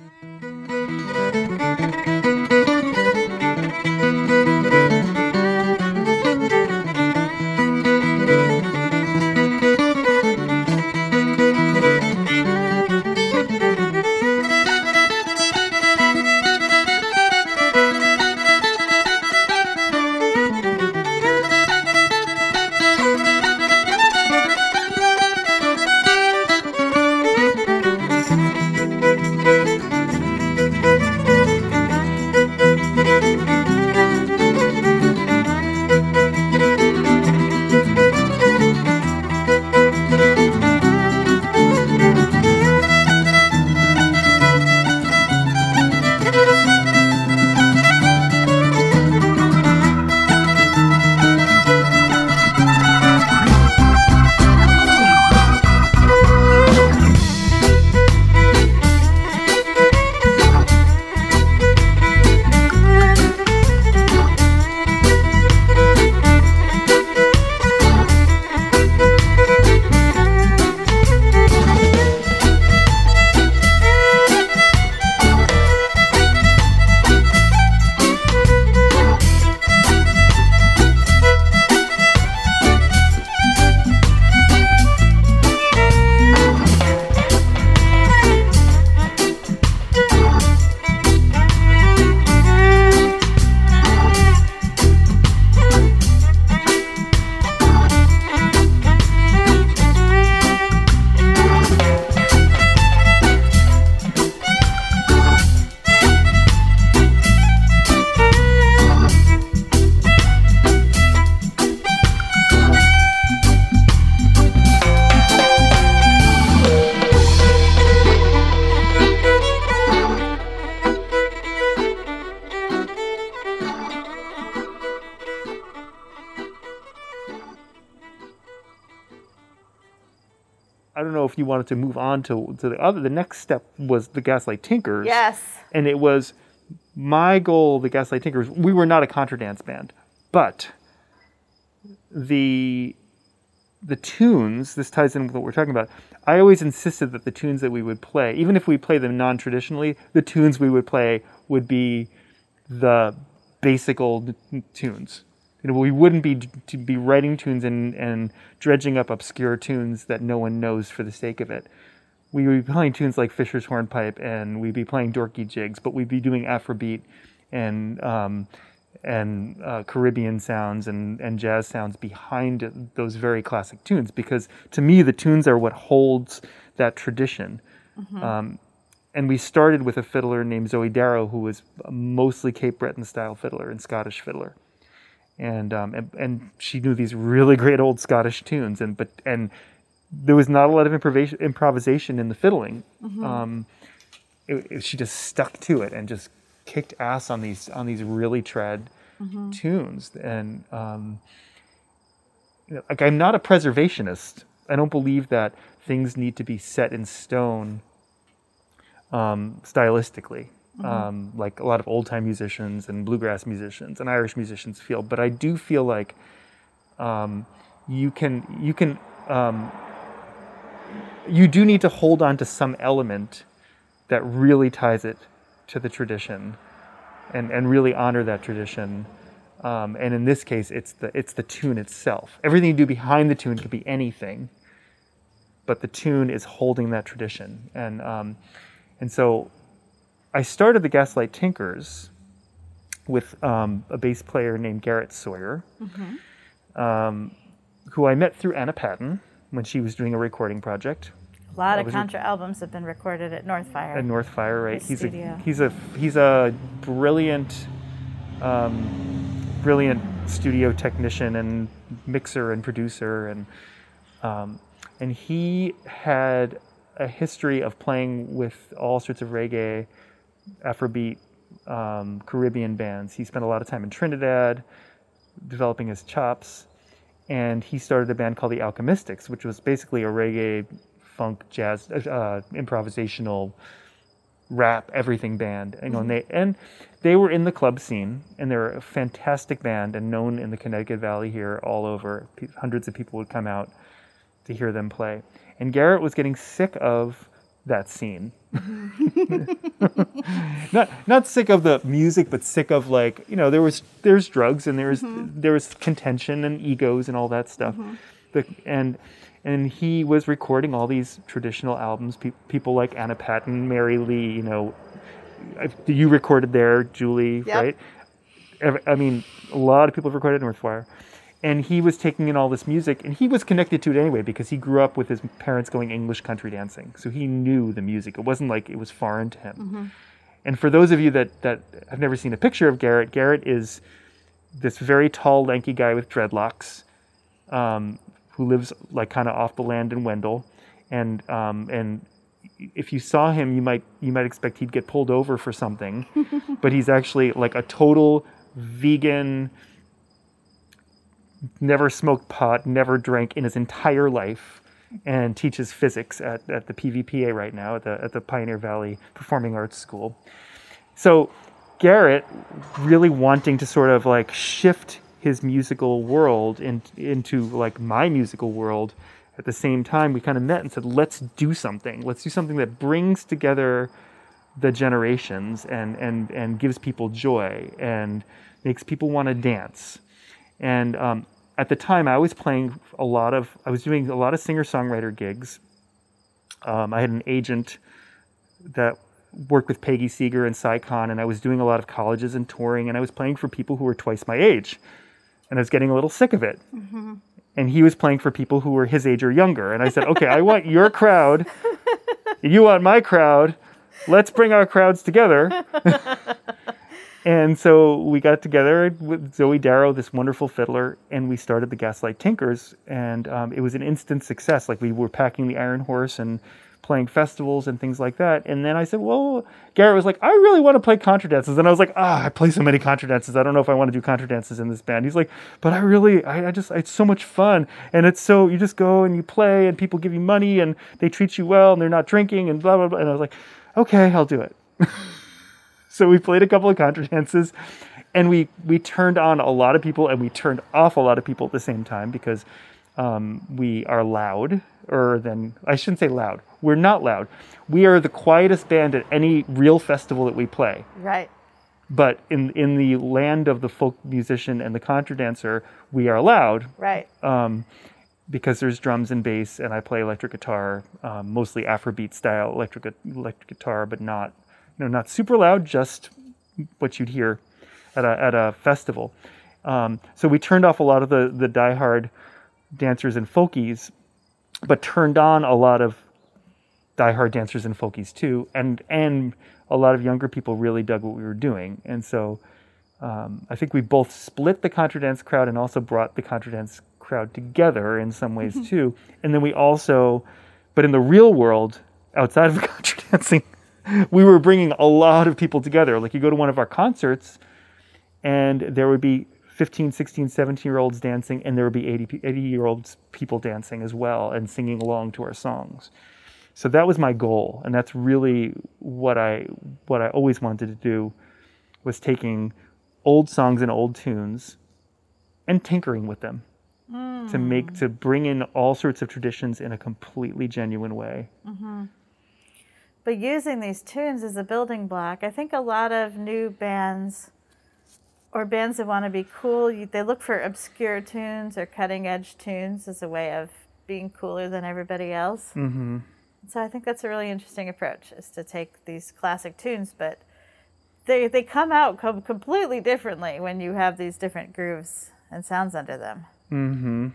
I don't know if you wanted to move on to, to the other. The next step was the Gaslight Tinkers. Yes. and it was my goal the gaslight tinkers we were not a contra dance band but the the tunes this ties in with what we're talking about i always insisted that the tunes that we would play even if we play them non-traditionally the tunes we would play would be the basic old tunes you know we wouldn't be to be writing tunes and and dredging up obscure tunes that no one knows for the sake of it. We would be playing tunes like Fisher's Hornpipe, and we'd be playing Dorky Jigs, but we'd be doing Afrobeat and um, and uh, Caribbean sounds and, and jazz sounds behind those very classic tunes, because to me the tunes are what holds that tradition. Um, and we started with a fiddler named Zoe Darrow, who was a mostly Cape Breton style fiddler and Scottish fiddler and um, and, and she knew these really great old Scottish tunes, and but and there was not a lot of improvisation improvisation in the fiddling. Um, it, it- she just stuck to it and just kicked ass on these on these really trad tunes, and um, you know, like I'm not a preservationist. I don't believe that things need to be set in stone um, stylistically, um, like a lot of old time musicians and bluegrass musicians and Irish musicians feel. But I do feel like um, you can you can um, you do need to hold on to some element that really ties it to the tradition and, and really honor that tradition. Um, and in this case, it's the it's the tune itself. Everything you do behind the tune could be anything, but the tune is holding that tradition. And um, and so, I started the Gaslight Tinkers with um, a bass player named Garrett Sawyer, um, who I met through Anna Patton when she was doing a recording project A lot of contra albums have been recorded at Northfire. at Northfire, right? He's studio. a he's a he's a brilliant, um, brilliant studio technician and mixer and producer, and um, and he had a history of playing with all sorts of reggae, Afrobeat, um, Caribbean bands. He spent a lot of time in Trinidad, developing his chops, and he started a band called the Alchemystics, which was basically a reggae, funk, jazz, uh, improvisational, rap, everything band. You know, and they and they were in the club scene, and they're a fantastic band and known in the Connecticut Valley here, all over. Pe- Hundreds of people would come out to hear them play, and Garrett was getting sick of that scene. not not sick of the music, but sick of like you know there was there's drugs and there was mm-hmm. there was contention and egos and all that stuff, mm-hmm. the, and and he was recording all these traditional albums. Pe- people like Anna Patton, Mary Lea, you know, I- you recorded there, Julie, Yep. right? I mean, a lot of people have recorded Northfire. And he was taking in all this music, and he was connected to it anyway because he grew up with his parents going English country dancing. So he knew the music. It wasn't like it was foreign to him. And for those of you that, that have never seen a picture of Garrett, Garrett is this very tall, lanky guy with dreadlocks um, who lives like kind of off the land in Wendell. And, um, and if you saw him, you might, you might expect he'd get pulled over for something. but he's actually like a total vegan, never smoked pot, never drank in his entire life, and teaches physics at, at the PVPA right now at the, at the Pioneer Valley Performing Arts School. So Garrett really wanting to sort of like shift his musical world in, into like my musical world at the same time we kind of met and said let's do something let's do something that brings together the generations and and and gives people joy and makes people want to dance and um, at the time i was playing a lot of i was doing a lot of singer songwriter gigs um, i had an agent that worked with Peggy Seeger and Si Kahn, and I was doing a lot of colleges and touring, and I was playing for people who were twice my age, and I was getting a little sick of it. And he was playing for people who were his age or younger, and I said, "Okay, I want your crowd, you want my crowd. Let's bring our crowds together." and so we got together with Zoe Darrow, this wonderful fiddler, and we started the Gaslight Tinkers, and um, it was an instant success. Like we were packing the Iron Horse and playing festivals and things like that. And then I said, well, Garrett was like, I really want to play contra dances. And I was like, ah, I play so many contra dances. I don't know if I want to do contra dances in this band. He's like, but I really, I, I just, it's so much fun. And it's so, you just go and you play and people give you money and they treat you well and they're not drinking and blah, blah, blah. And I was like, okay, I'll do it. so we played a couple of contra dances and we, we turned on a lot of people and we turned off a lot of people at the same time because um, we are loud or then I shouldn't say loud. We're not loud. We are the quietest band at any real festival that we play. Right. But in in the land of the folk musician and the contra dancer, we are loud Right. um, because there's drums and bass, and I play electric guitar, um, mostly Afrobeat style electric electric guitar, but not you know not super loud, just what you'd hear at a at a festival. Um, so we turned off a lot of the the diehard dancers and folkies, but turned on a lot of diehard dancers and folkies too, and and a lot of younger people really dug what we were doing, and so um, I think we both split the contra dance crowd and also brought the contra dance crowd together in some ways too, and then we also, but in the real world outside of the contra dancing, we were bringing a lot of people together. Like you go to one of our concerts, and there would be 15 16 17 year olds dancing and there would be 80, 80 year olds people dancing as well and singing along to our songs So that was my goal, and that's really what I what I always wanted to do was taking old songs and old tunes and tinkering with them to hmm. make to bring in all sorts of traditions in a completely genuine way. Mm-hmm. But using these tunes as a building block, I think a lot of new bands or bands that want to be cool, they look for obscure tunes or cutting edge tunes as a way of being cooler than everybody else. hmm So I think that's a really interesting approach is to take these classic tunes, but they they come out com- completely differently when you have these different grooves and sounds under them. Mm-hmm.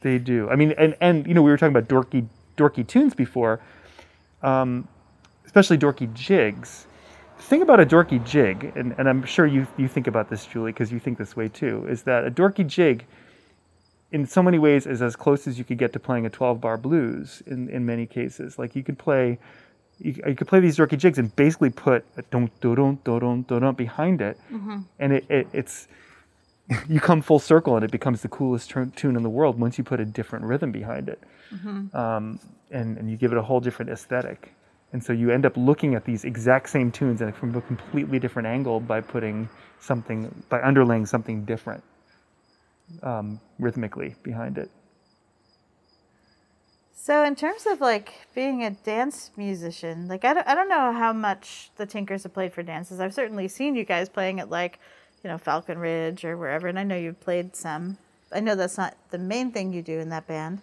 They do. I mean, and and you know, we were talking about dorky dorky tunes before, um, especially dorky jigs. The thing about a dorky jig, and, and I'm sure you you think about this, Julie, because you think this way too, is that a dorky jig, in so many ways, is as close as you could get to playing a 12 bar blues. In in many cases, like you could play. You, you could play these dorky jigs and basically put a don't do don't do don't do don't behind it, and it, it it's you come full circle and it becomes the coolest tur- tune in the world once you put a different rhythm behind it. Um, and, and you give it a whole different aesthetic. And so you end up looking at these exact same tunes and from a completely different angle by putting something by underlaying something different um, rhythmically behind it. So in terms of like being a dance musician, like I don't, I don't know how much the Tinkers have played for dances. I've certainly seen you guys playing at like, you know, Falcon Ridge or wherever, and I know you've played some. I know that's not the main thing you do in that band.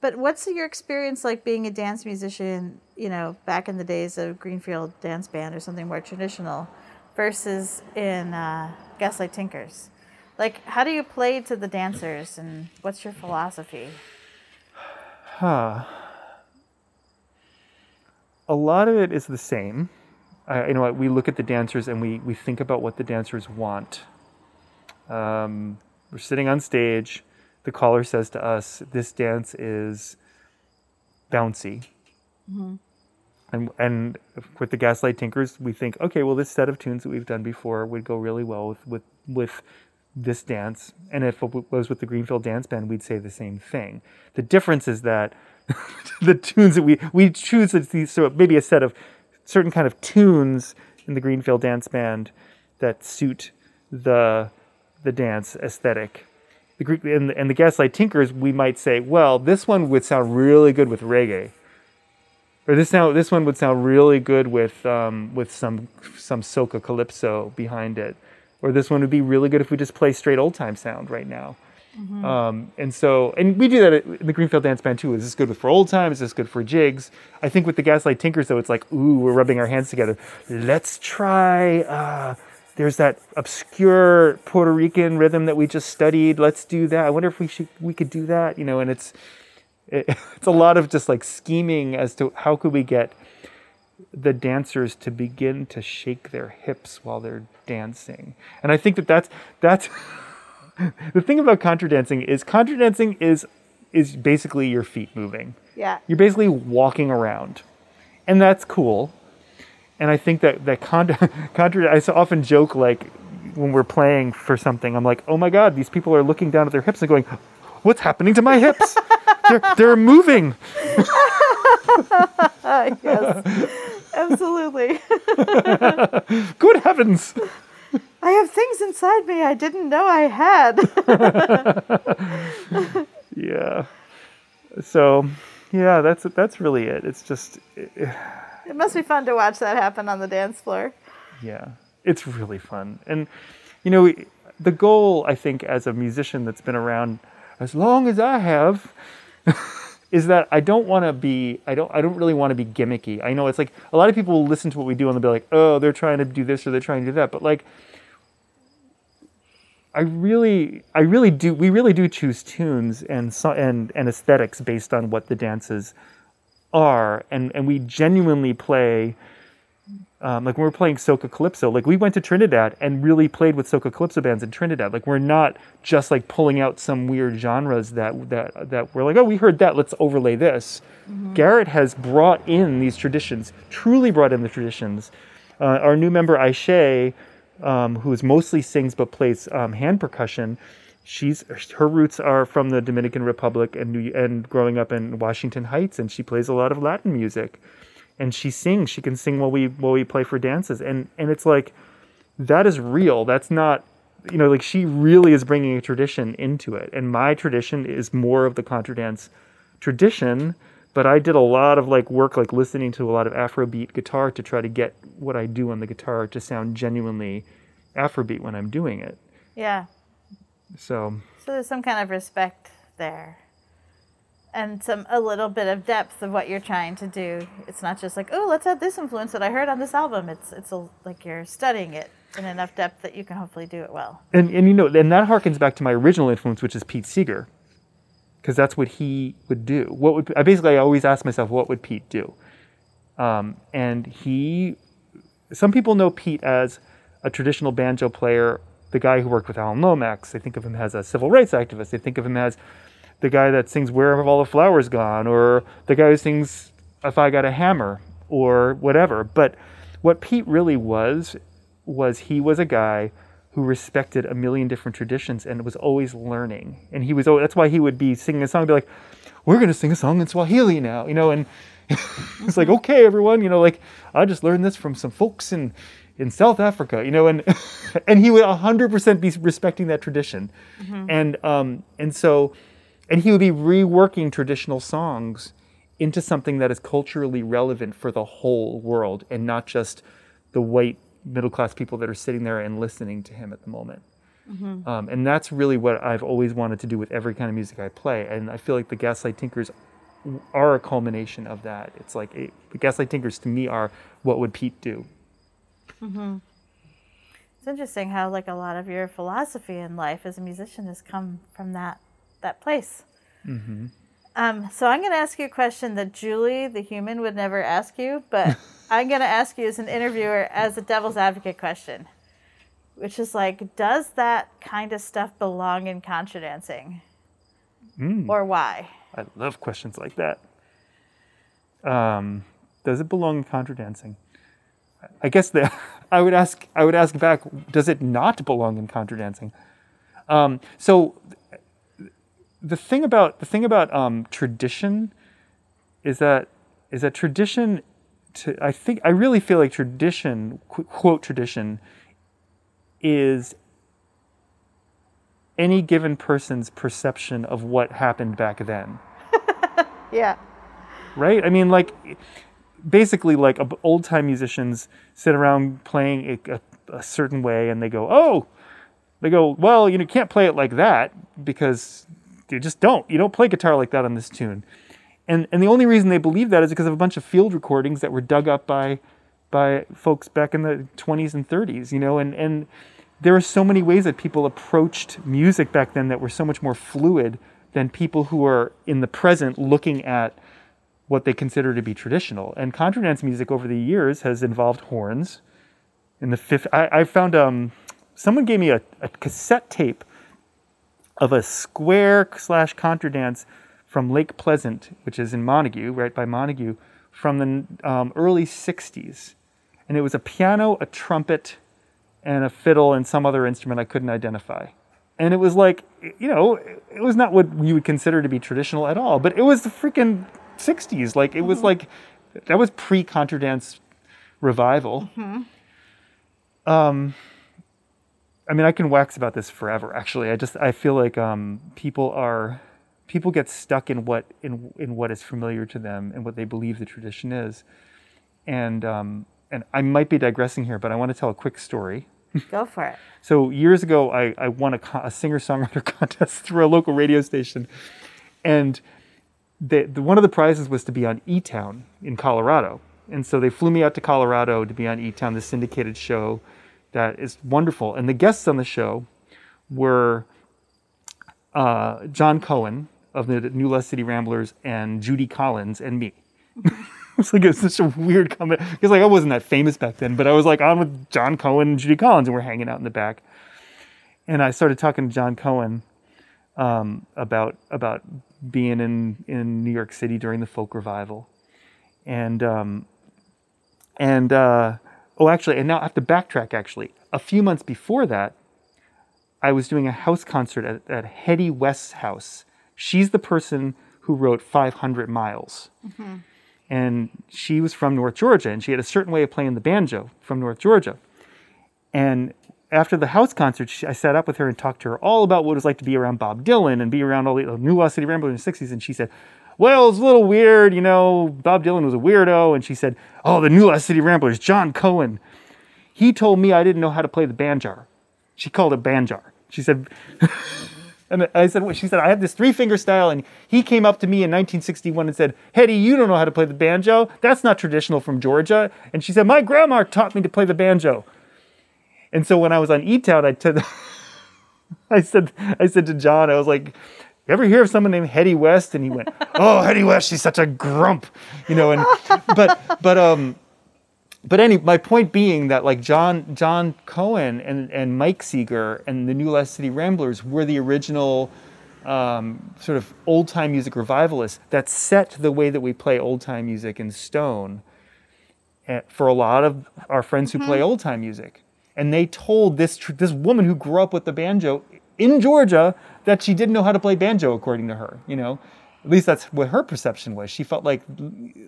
But what's your experience like being a dance musician, you know, back in the days of Greenfield Dance Band or something more traditional versus in uh, Gaslight Tinkers? Like, how do you play to the dancers and what's your philosophy? Huh. A lot of it is the same. You know what? We look at the dancers and we, we think about what the dancers want. Um, we're sitting on stage. The caller says to us, "This dance is bouncy." And and with the Gaslight Tinkers, we think, okay, well, this set of tunes that we've done before would go really well with with, with this dance. And if it was with the Greenfield Dance Band, we'd say the same thing. The difference is that the tunes that we we choose these so maybe a set of certain kind of tunes in the Greenfield Dance Band that suit the the dance aesthetic. The Greek and the, and the Gaslight Tinkers, we might say, well, this one would sound really good with reggae, or this now this one would sound really good with um, with some some soca calypso behind it, or this one would be really good if we just play straight old time sound right now. Um, and so, and we do that in the Greenfield Dance Band too. Is this good for old time? Is this good for jigs? I think with the Gaslight Tinkers, though, it's like, ooh, we're rubbing our hands together. Let's try. Uh, there's that obscure Puerto Rican rhythm that we just studied. Let's do that. I wonder if we should we could do that. You know, and it's it, it's a lot of just like scheming as to how could we get the dancers to begin to shake their hips while they're dancing. And I think that that's that's the thing about contra dancing is contra dancing is is basically your feet moving. Yeah. You're basically walking around, and that's cool. And I think that that contra, contra I so often joke like when we're playing for something, I'm like, oh my god, these people are looking down at their hips and going, what's happening to my hips? they're they're moving. yes, absolutely. Good heavens! I have things inside me I didn't know I had. Yeah. So, yeah, that's that's really it. It's just, it must be fun to watch that happen on the dance floor. yeah, it's really fun. And you know, the goal I think as a musician that's been around as long as I have is that I don't want to be I don't I don't really want to be gimmicky. I know it's like a lot of people will listen to what we do and they'll be like, "Oh, they're trying to do this or they're trying to do that." But like I really I really do we really do choose tunes and so, and and aesthetics based on what the dances are and and we genuinely play um, like when we're playing soca calypso like we went to trinidad and really played with soca calypso bands in trinidad. Like we're not just like pulling out some weird genres that that that we're like oh we heard that let's overlay this. Garrett has brought in these traditions truly brought in the traditions. Uh, our new member aisha um, who is mostly sings but plays um, hand percussion she's her roots are from the Dominican Republic and New, and growing up in Washington Heights, and she plays a lot of Latin music, and she sings. She can sing while we while we play for dances, and and it's like that is real. That's not you know like she really is bringing a tradition into it, and my tradition is more of the contra dance tradition. But I did a lot of like work, like listening to a lot of Afrobeat guitar to try to get what I do on the guitar to sound genuinely Afrobeat when I'm doing it. Yeah. So So there's some kind of respect there. And some a little bit of depth of what you're trying to do. It's not just like, oh, let's add this influence that I heard on this album. It's it's a, like you're studying it in enough depth that you can hopefully do it well. and and you know, and that harkens back to my original influence, which is Pete Seeger, because that's what he would do. What would I basically I always ask myself, what would Pete do? Um, and he, some people know Pete as a traditional banjo player, the guy who worked with Alan Lomax. They think of him as a civil rights activist. They think of him as the guy that sings "Where Have All the Flowers Gone" or the guy who sings "If I Got a Hammer" or whatever. But what Pete really was was he was a guy who respected a million different traditions and was always learning. And he was al- that's why he would be singing a song, and be like, "We're going to sing a song in Swahili now," you know, and it's like, okay, everyone, you know, like I just learned this from some folks in in South Africa, you know, and and he would hundred percent be respecting that tradition, and um and so, and he would be reworking traditional songs into something that is culturally relevant for the whole world and not just the white middle class people that are sitting there and listening to him at the moment. Um, and that's really what I've always wanted to do with every kind of music I play. And I feel like the Gaslight Tinkers are a culmination of that. It's like it, the Gaslight Tinkers to me are what would Pete do? It's interesting how like a lot of your philosophy in life as a musician has come from that that place. Um, so I'm going to ask you a question that Julie, the human, would never ask you, but I'm going to ask you as an interviewer as a devil's advocate question, which is like, does that kind of stuff belong in contra dancing, or why? I love questions like that. Um, does it belong in contra dancing? I guess the I would ask I would ask back, does it not belong in contra dancing? Um, so the thing about the thing about um, tradition is that is that tradition to I think I really feel like tradition quote tradition is any given person's perception of what happened back then Yeah. right? I mean, like, basically, like old time musicians sit around playing a, a, a certain way, and they go, "Oh," they go, "Well, you know, you can't play it like that because you just don't. You don't play guitar like that on this tune." And and the only reason they believe that is because of a bunch of field recordings that were dug up by by folks back in the 20s and 30s, you know, and and there are so many ways that people approached music back then that were so much more fluid than people who are in the present looking at what they consider to be traditional. And contra dance music over the years has involved horns. In the fifth, I, I found um, someone gave me a, a cassette tape of a square slash contra dance from Lake Pleasant, which is in Montague, right by Montague, from the um, early '60s, and it was a piano, a trumpet, and a fiddle and some other instrument I couldn't identify. And it was like, you know, it was not what you would consider to be traditional at all, but it was the freaking 60s. Like, it was like, that was pre contra dance revival. Um, I mean, I can wax about this forever, actually. I just, I feel like um, people are, people get stuck in what, in, in what is familiar to them and what they believe the tradition is. And, um, and I might be digressing here, but I want to tell a quick story. Go for it. So years ago, I, I won a, a singer-songwriter contest through a local radio station, and the, the, one of the prizes was to be on E Town in Colorado. And so they flew me out to Colorado to be on E Town, the syndicated show that is wonderful. And the guests on the show were uh, John Cohen of the New Lost City Ramblers and Judy Collins and me. it's like it's such a weird comment because like I wasn't that famous back then, but I was like on with John Cohen and Judy Collins, and we're hanging out in the back. And I started talking to John Cohen um, about about being in in New York City during the folk revival, and um, and uh, oh, actually, and now I have to backtrack. Actually, a few months before that, I was doing a house concert at, at Hedy West's house. She's the person who wrote 500 Miles. Mm-hmm. And she was from North Georgia, and she had a certain way of playing the banjo from North Georgia. And after the house concert, she, I sat up with her and talked to her all about what it was like to be around Bob Dylan and be around all the New Lost City Ramblers in the 60s. And she said, Well, it's a little weird, you know, Bob Dylan was a weirdo. And she said, Oh, the New Lost City Ramblers, John Cohen. He told me I didn't know how to play the banjar. She called it banjar. She said, and I said, well, she said, I have this three finger style. And he came up to me in 1961 and said, Hedy, you don't know how to play the banjo. That's not traditional from Georgia. And she said, My grandma taught me to play the banjo. And so when I was on E Town, I, t- I said, I said to John, I was like, you ever hear of someone named Hedy West? And he went, Oh, Hedy West, she's such a grump, you know. And but but um, but any my point being that like John John Cohen and and Mike Seeger and the New Lost City Ramblers were the original um, sort of old time music revivalists that set the way that we play old time music in stone eh, for a lot of our friends who play old time music. And they told this tr- this woman who grew up with the banjo in Georgia that she didn't know how to play banjo, according to her. You know, at least that's what her perception was. She felt like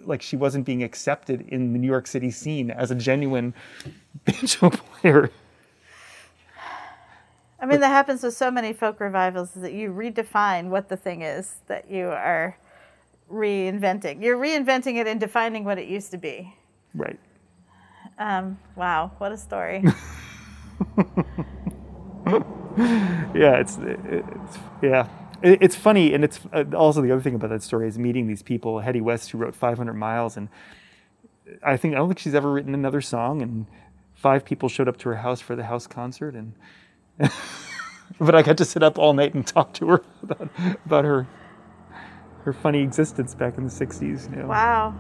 like she wasn't being accepted in the New York City scene as a genuine banjo player. I mean, that happens with so many folk revivals is that you redefine what the thing is that you are reinventing. You're reinventing it and defining what it used to be. Right. Um, wow, what a story. yeah, it's, it's yeah. It- It's funny, and it's uh, also the other thing about that story is meeting these people. Hedy West, who wrote 500 Miles, and I think I don't think she's ever written another song. And five people showed up to her house for the house concert, and but I got to sit up all night and talk to her about about her her funny existence back in the 60s. You know. wow.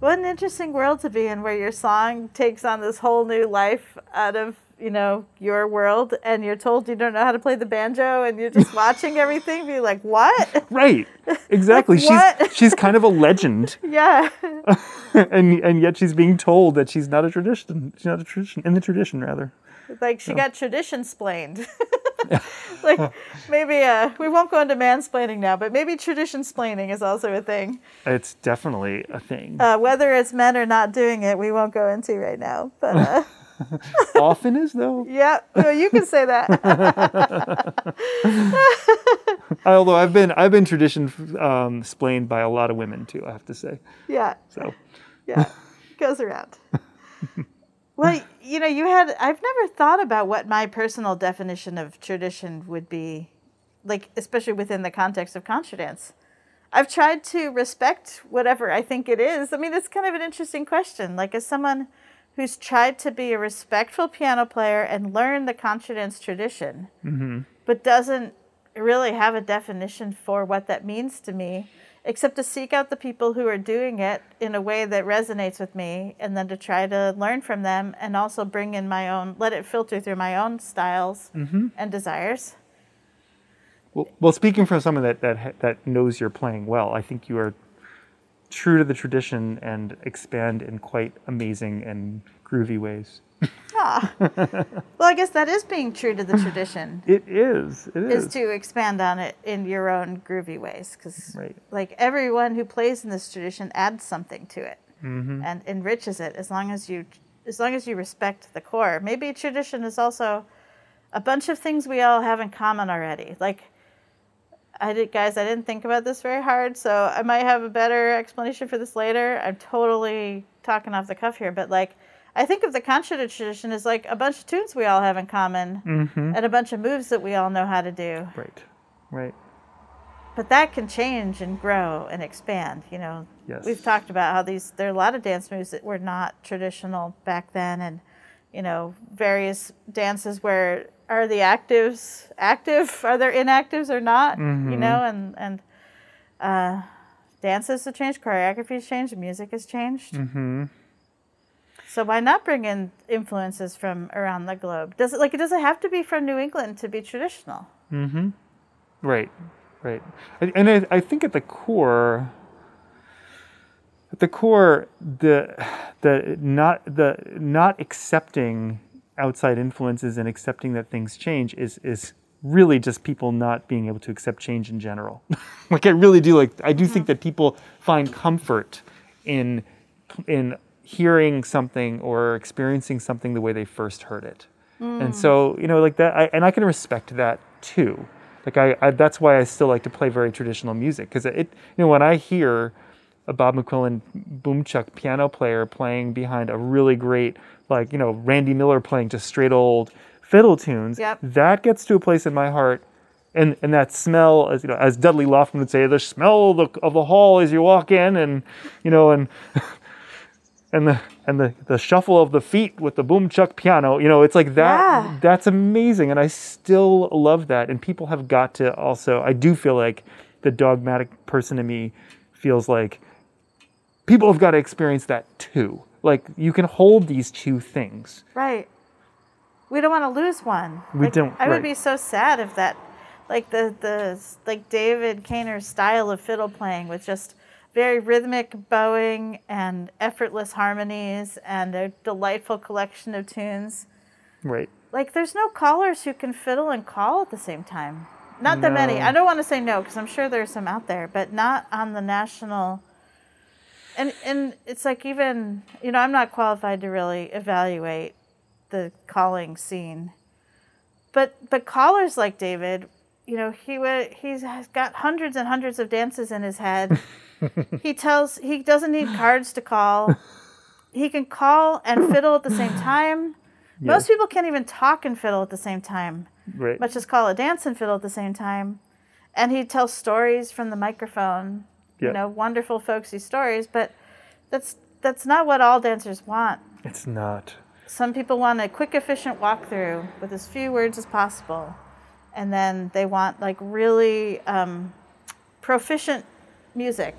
What an interesting world to be in where your song takes on this whole new life out of, you know, your world and you're told you don't know how to play the banjo and you're just watching everything be like, "What?" Right. Exactly. Like, she's she's kind of a legend. yeah. and and yet she's being told that she's not a tradition. She's not a tradition in the tradition, rather. Like she got tradition splained. like maybe uh we won't go into mansplaining now, but maybe tradition splaining is also a thing. It's definitely a thing. Uh, whether it's men or not doing it, we won't go into right now. But uh, Often is though. yeah, well, you can say that. Although I've been I've been tradition um, splained by a lot of women too. I have to say. yeah, So yeah, goes around. Well, you know, you had I've never thought about what my personal definition of tradition would be, like especially within the context of contra dance. I've tried to respect whatever I think it is. I mean, it's kind of an interesting question. Like, as someone who's tried to be a respectful piano player and learn the contra dance tradition, mm-hmm. but doesn't really have a definition for what that means to me, except to seek out the people who are doing it in a way that resonates with me, and then to try to learn from them and also bring in my own, let it filter through my own styles mm-hmm. and desires. well, well, speaking from someone that that that knows you're playing well, I think you are true to the tradition and expand in quite amazing and groovy ways. ah. Well, I guess that is being true to the tradition. It is. It is is. to expand on it in your own groovy ways because Right. like everyone who plays in this tradition adds something to it Mm-hmm. and enriches it as long as you as long as you respect the core maybe tradition is also a bunch of things we all have in common already like i did guys i didn't think about this very hard so i might have a better explanation for this later i'm totally talking off the cuff here but like i think of the contra tradition as like a bunch of tunes we all have in common mm-hmm. and a bunch of moves that we all know how to do Right. Right. but that can change and grow and expand you know Yes. we've talked about how these there are a lot of dance moves that were not traditional back then and you know various dances where are the actives active are there inactives or not you know and and uh dances have changed choreography has changed music has changed mm-hmm. so why not bring in influences from around the globe does it like it doesn't have to be from new england to be traditional Mm-hmm. Right, right. And- And I, I think at the core, at the core, the the not the not accepting outside influences and accepting that things change is is really just people not being able to accept change in general. like I really do like I do think mm-hmm. that people find comfort in in hearing something or experiencing something the way they first heard it. And mm. so, you know, like that I, and I can respect that too. Like I, I that's why I still like to play very traditional music because it you know when I hear a Bob McQuillen boomchuck piano player playing behind a really great like you know Randy Miller playing just straight old fiddle tunes Yep. that gets to a place in my heart and and that smell as you know as Dudley Laufman would say the smell of the, of the hall as you walk in and you know and and the and the, the shuffle of the feet with the boomchuck piano you know it's like that Yeah. that's amazing and I still love that and people have got to also I do feel like the dogmatic person in me feels like people have got to experience that too like you can hold these two things Right. We don't want to lose one. We Like, don't, I would be so sad if that, like the the like David Kaynor's style of fiddle playing with just very rhythmic bowing and effortless harmonies and a delightful collection of tunes. right Like there's no callers who can fiddle and call at the same time. Not that many. I don't want to say no because I'm sure there's some out there, but not on the national. And and it's like even you know I'm not qualified to really evaluate the calling scene, but but callers like David, you know he would he's has got hundreds and hundreds of dances in his head. he tells he doesn't need cards to call. He can call and fiddle at the same time. Most people can't even talk and fiddle at the same time right much as call a dance and fiddle at the same time. And he tells stories from the microphone, Yeah. you know, wonderful folksy stories, but that's that's not what all dancers want. it's not Some people want a quick, efficient walkthrough with as few words as possible. And then they want like really um, proficient music.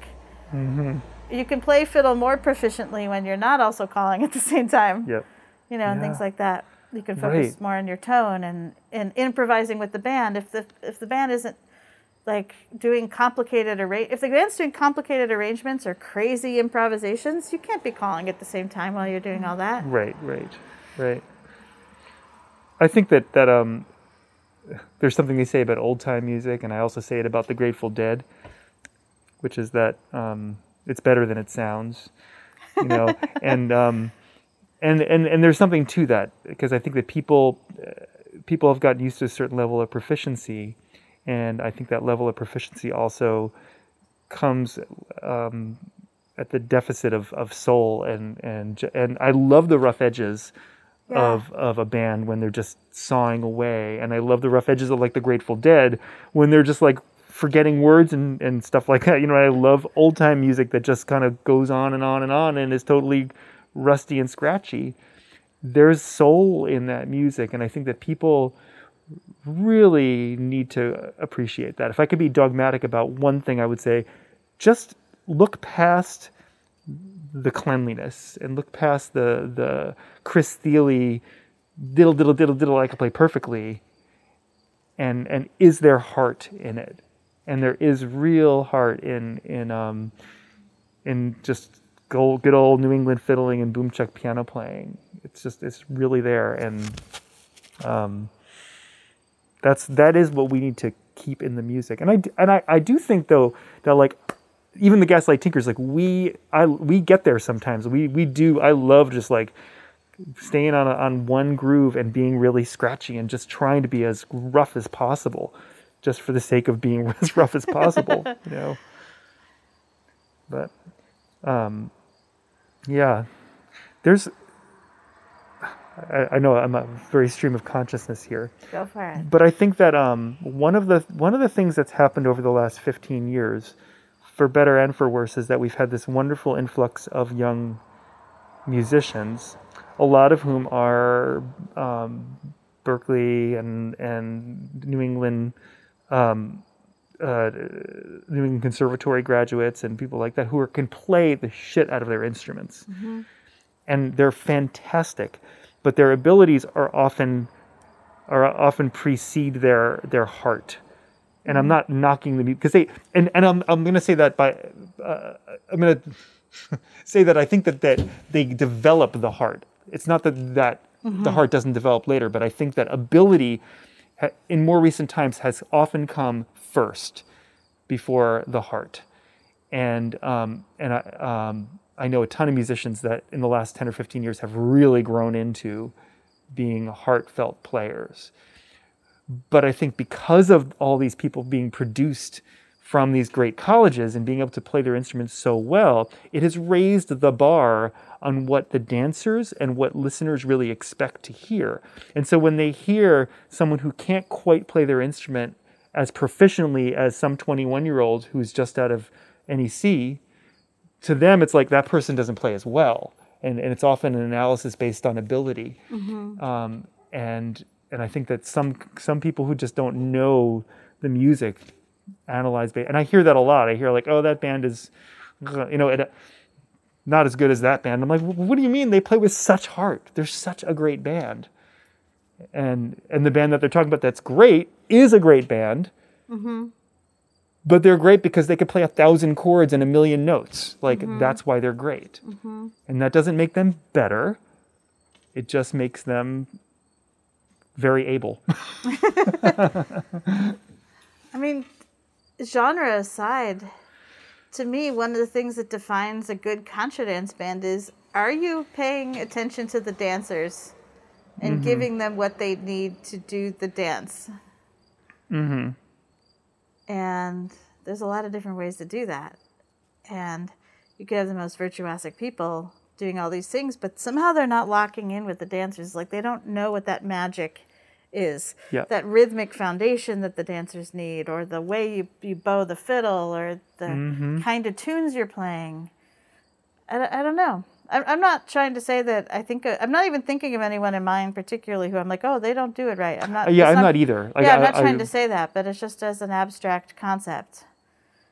You can play fiddle more proficiently when you're not also calling at the same time yep you know, and things like that. You can focus Right. more on your tone and, and improvising with the band. If the if the band isn't like doing complicated arra- if the band's doing complicated arrangements or crazy improvisations, you can't be calling at the same time while you're doing all that. Right, right, right. I think that that um, there's something they say about old time music, and I also say it about the Grateful Dead, which is that um, it's better than it sounds, you know, and um, and and and there's something to that because I think that people uh, people have gotten used to a certain level of proficiency, and I think that level of proficiency also comes um, at the deficit of, of soul and and and I love the rough edges Yeah. of of a band when they're just sawing away. And I love the rough edges of like the Grateful Dead when they're just like forgetting words and, and stuff like that. You know I love old time music that just kind of goes on and on and on and is totally rusty and scratchy. There's soul in that music and I think that people really need to appreciate that. If I could be dogmatic about one thing, I would say just look past the cleanliness and look past the the Chris Thile diddle diddle diddle diddle I can play perfectly and and is there heart in it? And there is real heart in in um in just go- good old New England fiddling and boomchuck piano playing. It's just it's really there and um that's that is what we need to keep in the music. And i and i, I do think though that like even the gaslight tinkers like we i we get there sometimes. We we do i love just like staying on a, on one groove and being really scratchy and just trying to be as rough as possible just for the sake of being as rough as possible you know? But um yeah. There's I, I know I'm a very stream of consciousness here Go for it. but I think that um, one of the one of the things that's happened over the last 15 years, for better and for worse, is that we've had this wonderful influx of young musicians, a lot of whom are um, Berklee and and New England. Um, uh, New England Conservatory graduates and people like that who are, can play the shit out of their instruments, and they're fantastic, but their abilities are often are often precede their their heart. And I'm not knocking them because they and, and I'm I'm gonna say that by uh, I'm gonna say that I think that that they develop the heart. It's not that that the heart doesn't develop later. But I think that ability ha- in more recent times has often come first before the heart. And, um, and I, um, I know a ton of musicians that in the last 10 or 15 years have really grown into being heartfelt players. But I think because of all these people being produced from these great colleges and being able to play their instruments so well, it has raised the bar on what the dancers and what listeners really expect to hear. And so when they hear someone who can't quite play their instrument as proficiently as some 21 year old who's just out of NEC, to them it's like that person doesn't play as well. And, and it's often an analysis based on ability. Um, and and I think that some some people who just don't know the music analyze ba- and I hear that a lot. I hear like, oh, that band is, you know, it, not as good as that band. I'm like, what do you mean? They play with such heart. They're such a great band. And and the band that they're talking about that's great is a great band. But they're great because they could play a thousand chords and a million notes. Like mm-hmm. that's why they're great. Mm-hmm. And that doesn't make them better. It just makes them very able. I mean, genre aside, to me, one of the things that defines a good contra dance band is are you paying attention to the dancers and mm-hmm. giving them what they need to do the dance? hmm And there's a lot of different ways to do that. And you could have the most virtuosic people doing all these things, but somehow they're not locking in with the dancers. Like they don't know what that magic is. Yeah. That rhythmic foundation that the dancers need, or the way you, you bow the fiddle, or the Mm-hmm. kind of tunes you're playing. I, don't- I don't know. I'm, I'm not trying to say that I think, I'm not even thinking of anyone in mind particularly who I'm like, oh, they don't do it right. I'm not. Uh, yeah, I'm not either. Like, yeah, I'm I- not trying I- to say that, but it's just as an abstract concept.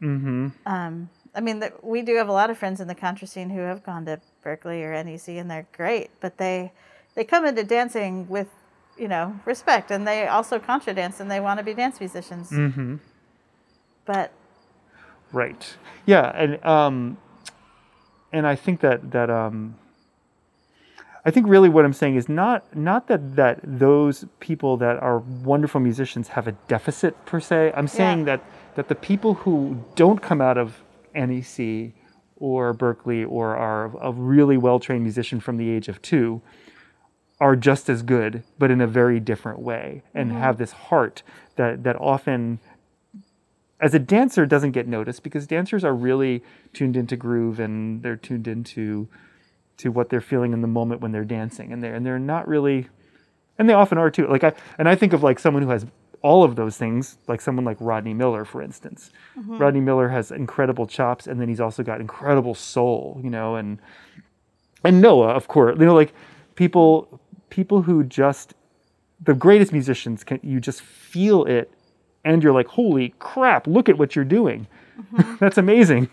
Mm-hmm. Um, I mean, that we do have a lot of friends in the contra scene who have gone to Berklee or NEC, and they're great. But they they come into dancing with you know respect, and they also contra dance, and they want to be dance musicians. Mm-hmm. But Right. Yeah, and um, and I think that that um, I think really what I'm saying is not not that that those people that are wonderful musicians have a deficit per se. I'm saying that that the people who don't come out of NEC or Berklee or are a really well trained musician from the age of two are just as good, but in a very different way, and have this heart that that often as a dancer doesn't get noticed because dancers are really tuned into groove and they're tuned into to what they're feeling in the moment when they're dancing. And they're and they're not really and they often are too. Like i and i think of like someone who has all of those things like someone like rodney miller for instance. Mm-hmm. Rodney miller has incredible chops and then he's also got incredible soul you know and and noah of course. You know like people people who just the greatest musicians can you just feel it and you're like holy crap look at what you're doing. That's amazing.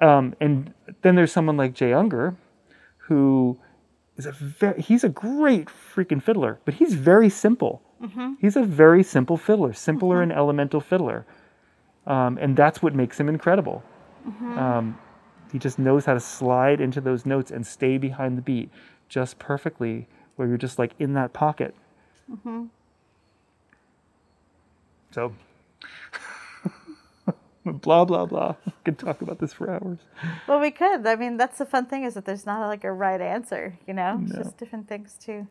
Um, and then there's someone like jay ungar who is a very he's a great freaking fiddler but he's very simple. He's a very simple fiddler simpler and elemental fiddler. Um, and that's what makes him incredible. Um, he just knows how to slide into those notes and stay behind the beat just perfectly where you're just like in that pocket so blah blah blah We could talk about this for hours well, we could. I mean, that's the fun thing is that there's not like a right answer. You know, it's No. just different things to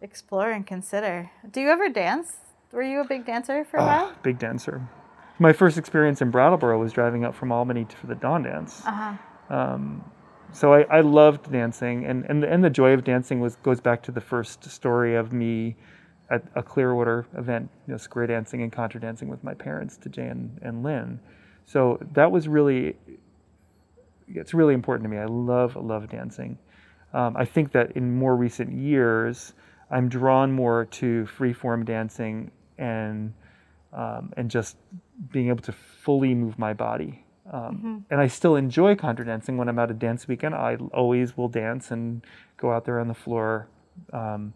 explore and consider. Do you ever dance? Were you a big dancer for a while? Ah, big dancer my first experience in brattleboro was driving up from albany to, for the dawn dance Uh huh. um, so I, I loved dancing and, and, the, and the joy of dancing was goes back to the first story of me at a Clearwater event, you know, square dancing and contra dancing with my parents to Jay and, and Lyn. So that was really, it's really important to me. I love, love dancing. Um, I think that in more recent years, I'm drawn more to freeform dancing and um, and just being able to fully move my body. Um, And I still enjoy contra dancing when I'm at a dance weekend. I always will dance and go out there on the floor. Um,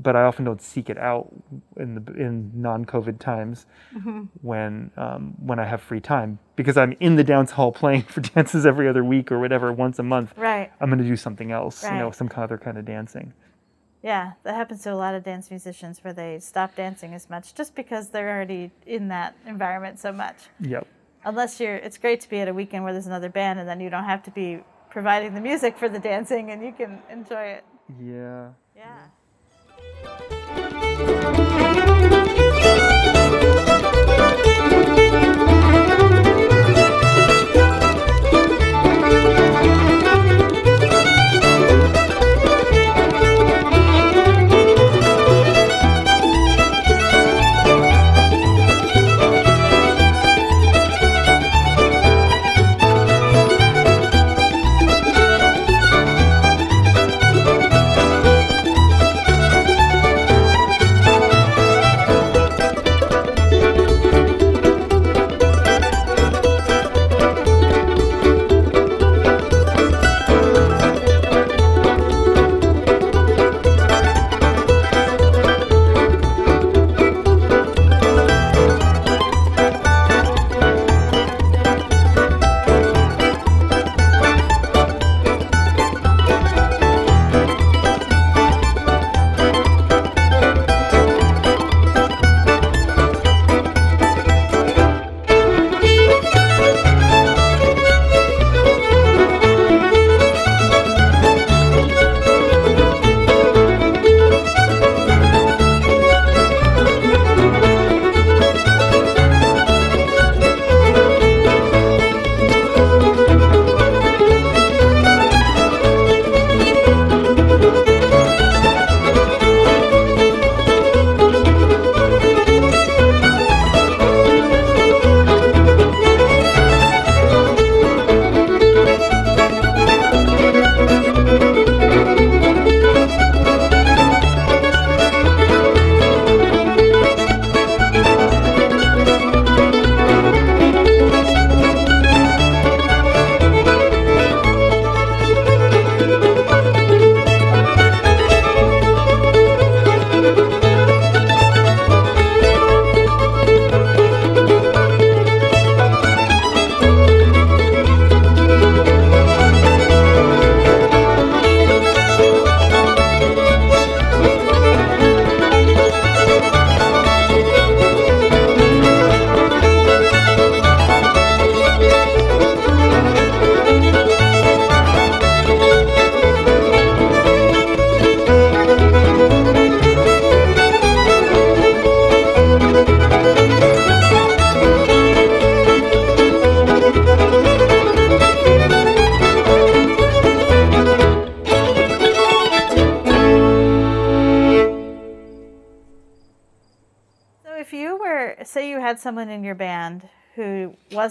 but I often don't seek it out in the in non-COVID times Mm-hmm. when um, when I have free time because I'm in the dance hall playing for dances every other week or whatever once a month. Right. I'm going to do something else, you know, some kind other kind of dancing. Yeah, that happens to a lot of dance musicians where they stop dancing as much just because they're already in that environment so much. Yep. Unless you're, it's great to be at a weekend where there's another band and then you don't have to be providing the music for the dancing and you can enjoy it. Yeah. Yeah. うん。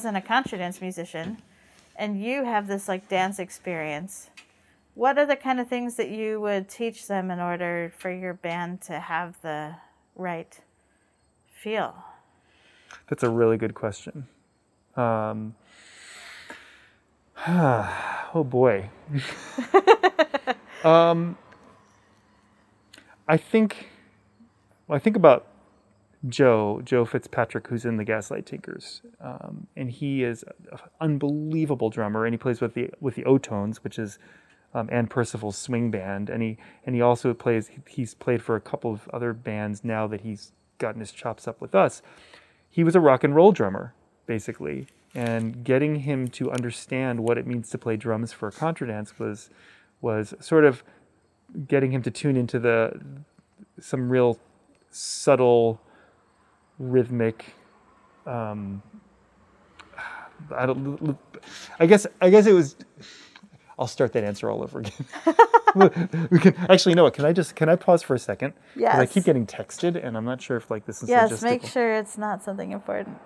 Wasn't a contra dance musician and you have this like dance experience, what are the kind of things that you would teach them in order for your band to have the right feel? That's a really good question. Um, oh boy. um, I think. Well, I think about Joe, Joe Fitzpatrick, who's in the Gaslight Tinkers, um, and he is an unbelievable drummer, and he plays with the with the O-Tones, which is um, Ann Percival's swing band, and he and he also plays. He's played for a couple of other bands now that he's gotten his chops up with us. He was a rock and roll drummer, basically, and getting him to understand what it means to play drums for a contradance was was sort of getting him to tune into the some real subtle rhythmic um I don't I guess I guess it was I'll start that answer all over again. we can actually you know what can I just can I pause for a second? 'Cause I keep getting texted and I'm not sure if like this is Yes, logistical. make sure it's not something important.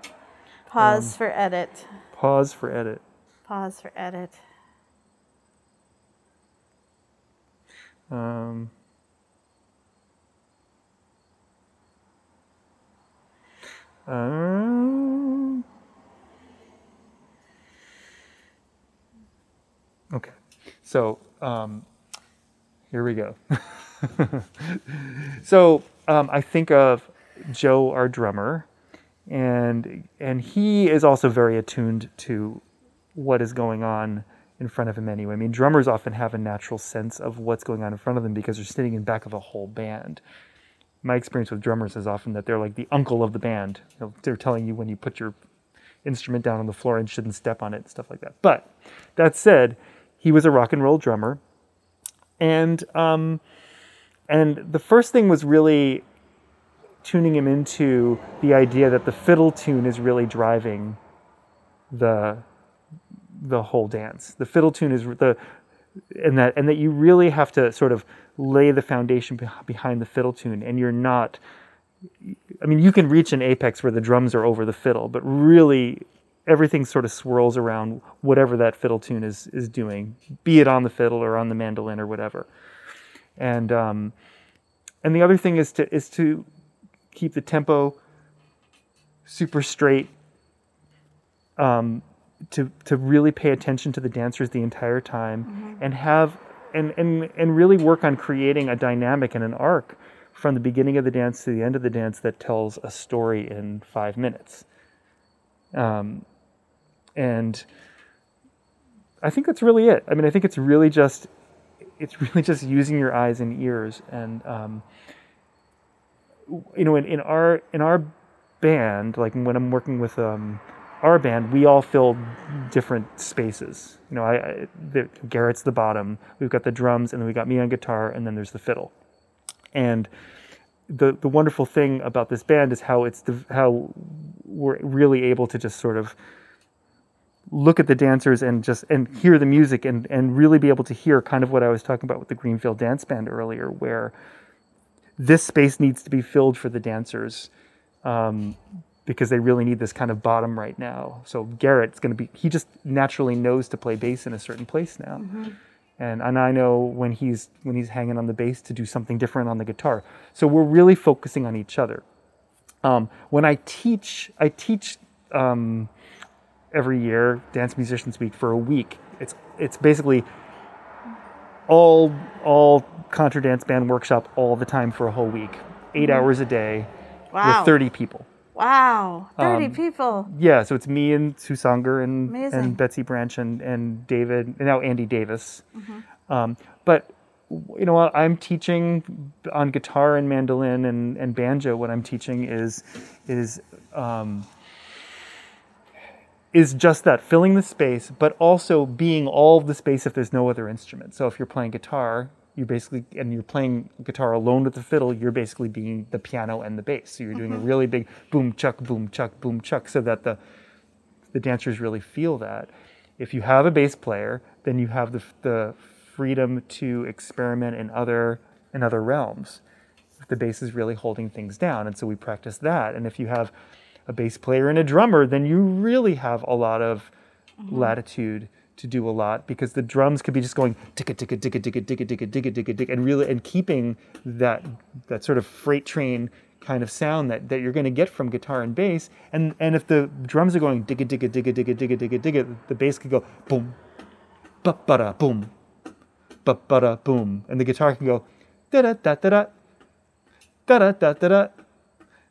Pause for edit. Pause for edit. Pause for edit. Um, um, okay, so um, here we go. so um, I think of Joe, our drummer, and and he is also very attuned to what is going on in front of him anyway. I mean, drummers often have a natural sense of what's going on in front of them because they're sitting in back of a whole band. My experience with drummers is often that they're like the uncle of the band. You know, they're telling you when you put your instrument down on the floor and shouldn't step on it and stuff like that. But that said, he was a rock and roll drummer, and um, and the first thing was really tuning him into the idea that the fiddle tune is really driving the the whole dance. The fiddle tune is the and that and that you really have to sort of lay the foundation behind the fiddle tune and you're not I mean you can reach an apex where the drums are over the fiddle, but really everything sort of swirls around whatever that fiddle tune is is doing, be it on the fiddle or on the mandolin or whatever. And um, and the other thing is to is to keep the tempo super straight. Um, to to really pay attention to the dancers the entire time mm-hmm. and have and, and and really work on creating a dynamic and an arc from the beginning of the dance to the end of the dance that tells a story in five minutes. Um, and I think that's really it. I mean, I think it's really just it's really just using your eyes and ears and um, you know in, in our in our band like when i'm working with um, our band we all fill different spaces. You know I, I the, garrett's the bottom we've got the drums and then we got me on guitar and then there's the fiddle. And the the wonderful thing about this band is how it's the, how we're really able to just sort of look at the dancers and just and hear the music and and really be able to hear kind of what I was talking about with the Greenfield Dance Band earlier, where this space needs to be filled for the dancers. Um, because they really need this kind of bottom right now. So Garrett's going to be he just naturally knows to play bass in a certain place now. Mm-hmm. And, and I know when he's when he's hanging on the bass to do something different on the guitar. So we're really focusing on each other. Um, when I teach, I teach um, every year, Dance Musicians Week for a week. It's it's basically all all contra dance band workshop all the time for a whole week, 8 mm-hmm. hours a day, wow. with thirty people. Wow, thirty um, people. Yeah, so it's me and Sue Songer and and Betsy Branch and and David and now Andy Davis. Mm-hmm. Um, but you know, I'm teaching on guitar and mandolin and, and banjo. What I'm teaching is is um, is just that filling the space, but also being all the space if there's no other instrument. So if you're playing guitar, you basically and you're playing guitar alone with the fiddle, you're basically being the piano and the bass. So you're doing mm-hmm. a really big boom chuck boom chuck boom chuck so that the the dancers really feel that. If you have a bass player, then you have the the freedom to experiment in other in other realms. If the bass is really holding things down, and so we practice that. And if you have a bass player and a drummer, then you really have a lot of mm-hmm. latitude to do a lot because the drums could be just going ticka ticka ticka ticka ticka ticka ticka ticka ticka and really and keeping that that sort of freight train kind of sound that, that you're going to get from guitar and bass and and if the drums are going digga digga digga digga digga digga digga the bass could go boom ba ba da boom ba ba da boom and the guitar can go da da da da da da da da da